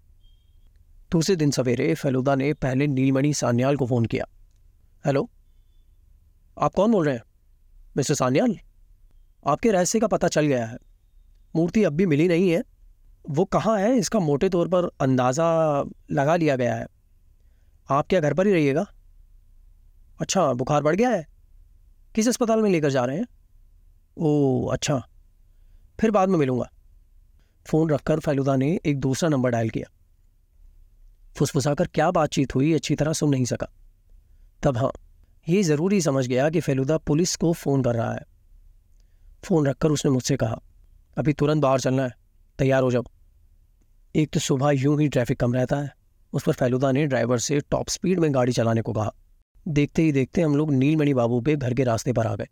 दूसरे दिन सवेरे फेलुदा ने पहले नीलमणि सान्याल को फ़ोन किया। हेलो? आप कौन बोल रहे हैं? मिस्टर सान्याल? आपके रहस्य का पता चल गया है। मूर्ति अब भी मिली नहीं है। वो कहाँ है, इसका मोटे तौर पर अंदाज़ा लगा लिया गया है। आप क्या घर पर ही रहिएगा? अच्छा बुखार बढ़ गया है। किस अस्पताल में लेकर जा रहे हैं? ओह अच्छा। फिर बाद में मिलूँगा। फ़ोन रखकर फैलुदा ने एक दूसरा नंबर डायल किया। फुसफुसाकर, क्या बातचीत हुई? अच्छी तरह सुन नहीं सका। तब हाँ ये ज़रूरी समझ गया कि फैलुदा पुलिस को फ़ोन कर रहा है। फ़ोन रखकर उसने मुझसे कहा, अभी तुरंत बाहर चलना है, तैयार हो जाओ। एक तो सुबह यूँ ही ट्रैफ़िक कम रहता है, उस पर फैलुदा ने ड्राइवर से टॉप स्पीड में गाड़ी चलाने को कहा। देखते ही देखते हम लोग नीलमणि बाबू पे घर के रास्ते पर आ गए।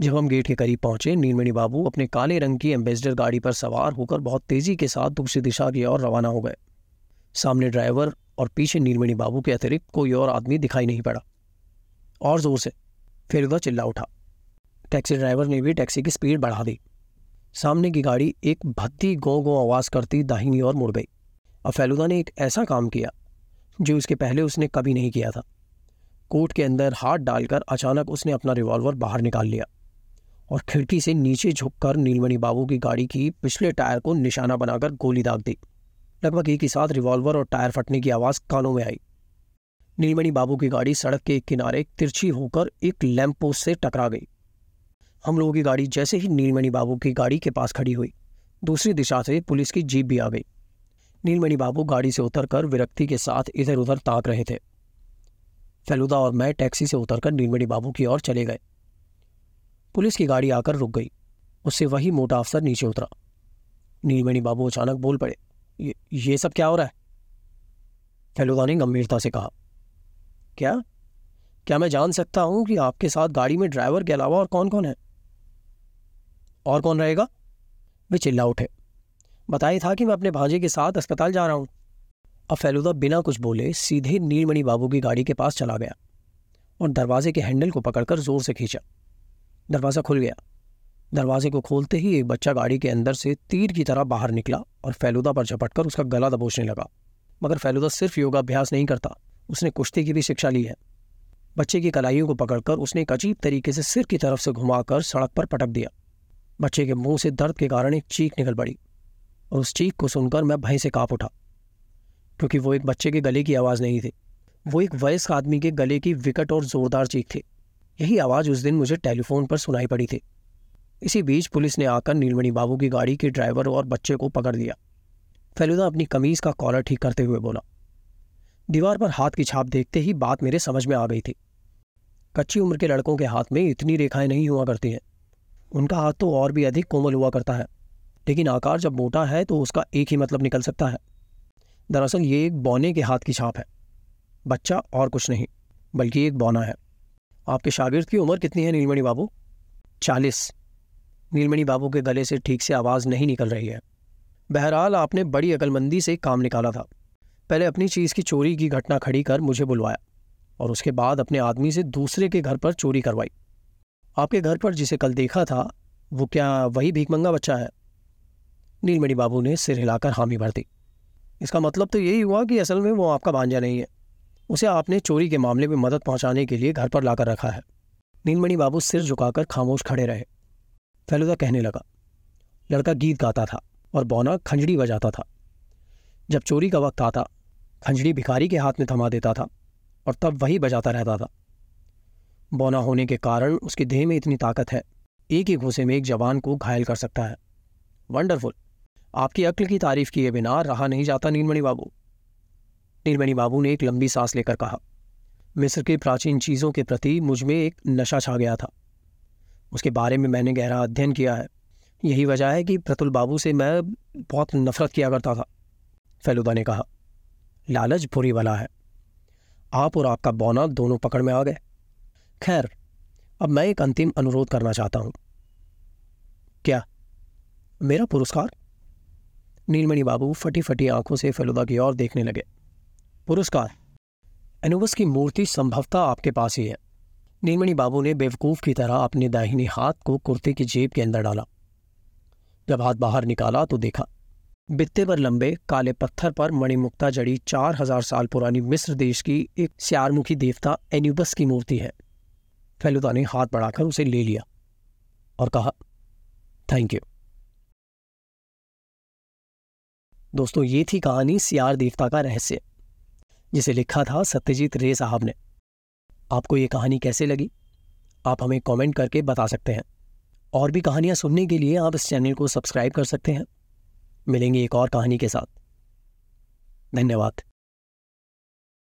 जब हम गेट के करीब पहुँचे, नीलमणि बाबू अपने काले रंग की एम्बेसडर गाड़ी पर सवार होकर बहुत तेज़ी के साथ दूसरी दिशा की ओर रवाना हो गए। सामने ड्राइवर और पीछे नीलमणि बाबू के अतिरिक्त कोई और आदमी दिखाई नहीं पड़ा। और ज़ोर से फेलुदा चिल्ला उठा। टैक्सी ड्राइवर ने भी टैक्सी की स्पीड बढ़ा दी। सामने की गाड़ी एक भद्दी गो गो आवाज़ करती दाहिनी ओर मुड़ गई। और फैलुदा ने एक ऐसा काम किया, जो उसके पहले उसने कभी नहीं किया था। कोट के अंदर हाथ डालकर अचानक उसने अपना रिवॉल्वर बाहर निकाल लिया और खिड़की से नीचे झुककर नीलमणि बाबू की गाड़ी की पिछले टायर को निशाना बनाकर गोली दाग दी। लगभग एक ही साथ रिवॉल्वर और टायर फटने की आवाज़ कानों में आई। नीलमणि बाबू की गाड़ी सड़क के एक किनारे तिरछी होकर एक लैंप पोस्ट से टकरा गई। हम लोगों की गाड़ी जैसे ही नीलमणि बाबू की गाड़ी के पास खड़ी हुई, दूसरी दिशा से पुलिस की जीप भी आ गई। नीलमणि बाबू गाड़ी से उतरकर विरक्ति के साथ इधर उधर ताक रहे थे। फेलुदा और मैं टैक्सी से उतरकर नीलमणि बाबू की ओर चले गए। पुलिस की गाड़ी आकर रुक गई। उससे वही मोटा अफसर नीचे उतरा। नीलमणि बाबू अचानक बोल पड़े, ये ये सब क्या हो रहा है? फैलुदा ने गंभीरता से कहा, क्या? क्या मैं जान सकता हूँ कि आपके साथ गाड़ी में ड्राइवर के अलावा और कौन कौन है? और कौन रहेगा? वे चिल्ला उठे। बताया था कि मैं अपने भांजे के साथ अस्पताल जा रहा हूँ। अब फेलुदा बिना कुछ बोले सीधे नीलमणि बाबू की गाड़ी के पास चला गया और दरवाजे के हैंडल को पकड़कर ज़ोर से खींचा। दरवाज़ा खुल गया। दरवाजे को खोलते ही एक बच्चा गाड़ी के अंदर से तीर की तरह बाहर निकला और फेलुदा पर झपटकर उसका गला दबोचने लगा। मगर फेलुदा सिर्फ़ योगाभ्यास नहीं करता, उसने कुश्ती की भी शिक्षा ली है। बच्चे की कलाइयों को पकड़कर उसने एक अजीब तरीके से सिर की तरफ़ से घुमाकर सड़क पर पटक दिया। बच्चे के मुँह से दर्द के कारण एक चीख निकल पड़ी और उस चीख को सुनकर मैं भय से काँप उठा, क्योंकि वो एक बच्चे के गले की आवाज़ नहीं थी। वो एक वयस्क आदमी के गले की विकट और जोरदार चीख थी। यही आवाज़ उस दिन मुझे टेलीफोन पर सुनाई पड़ी थी। इसी बीच पुलिस ने आकर नीलमणि बाबू की गाड़ी के ड्राइवर और बच्चे को पकड़ लिया। फेलुदा अपनी कमीज का कॉलर ठीक करते हुए बोला, दीवार पर हाथ की छाप देखते ही बात मेरे समझ में आ गई थी। कच्ची उम्र के लड़कों के हाथ में इतनी रेखाएँ नहीं हुआ करती हैं। उनका हाथ तो और भी अधिक कोमल हुआ करता है, लेकिन आकार जब मोटा है तो उसका एक ही मतलब निकल सकता है। दरअसल ये एक बौने के हाथ की छाप है। बच्चा और कुछ नहीं, बल्कि एक बौना है। आपके शागिर्द की उम्र कितनी है, नीलमणि बाबू? चालीस। नीलमणि बाबू के गले से ठीक से आवाज़ नहीं निकल रही है। बहरहाल, आपने बड़ी अकलमंदी से काम निकाला था। पहले अपनी चीज़ की चोरी की घटना खड़ी कर मुझे बुलवाया, और उसके बाद अपने आदमी से दूसरे के घर पर चोरी करवाई। आपके घर पर जिसे कल देखा था, वो क्या वही भीखमंगा बच्चा है? नीलमणि बाबू ने सिर हिलाकर हामी भर दी। इसका मतलब तो यही हुआ कि असल में वो आपका भांजा नहीं है। उसे आपने चोरी के मामले में मदद पहुँचाने के लिए घर पर लाकर रखा है। नीलमणि बाबू सिर झुकाकर खामोश खड़े रहे। फेलुदा कहने लगा, लड़का गीत गाता था और बौना खंजड़ी बजाता था। जब चोरी का वक्त आता, खंजड़ी भिखारी के हाथ में थमा देता था और तब वही बजाता रहता था। बौना होने के कारण उसके देह में इतनी ताकत है। एक ही घूसे में एक जवान को घायल कर सकता है। वंडरफुल आपकी अक्ल की तारीफ़ किए बिना रहा नहीं जाता नीलमणि बाबू। नीलमणि बाबू ने एक लंबी सांस लेकर कहा। मिस्र की प्राचीन चीज़ों के प्रति मुझमें एक नशा छा गया था। उसके बारे में मैंने गहरा अध्ययन किया है। यही वजह है कि प्रतुल बाबू से मैं बहुत नफरत किया करता था, फेलुदा ने कहा। लालच बुरी वाला है। आप और आपका बौना दोनों पकड़ में आ गए। खैर, अब मैं एक अंतिम अनुरोध करना चाहता हूँ। क्या? मेरा पुरस्कार? नीलमणि बाबू फटी फटी आँखों से फेलुदा की ओर देखने लगे। पुरस्कार? एनुबस की मूर्ति संभवतः आपके पास ही है। नीलमणि बाबू ने बेवकूफ़ की तरह अपने दाहिने हाथ को कुर्ते की जेब के अंदर डाला। जब हाथ बाहर निकाला तो देखा, बित्ते पर लंबे काले पत्थर पर मणिमुक्ता जड़ी चार हज़ार साल पुरानी मिस्र देश की एक श्यारमुखी देवता एन्यूबस की मूर्ति है। फेलुदा ने हाथ बढ़ाकर उसे ले लिया और कहा थैंक यू दोस्तों, ये थी कहानी सियार देवता का रहस्य, जिसे लिखा था सत्यजीत रे साहब ने। आपको ये कहानी कैसे लगी? आप हमें कमेंट करके बता सकते हैं। और भी कहानियाँ सुनने के लिए आप इस चैनल को सब्सक्राइब कर सकते हैं। मिलेंगे एक और कहानी के साथ। धन्यवाद।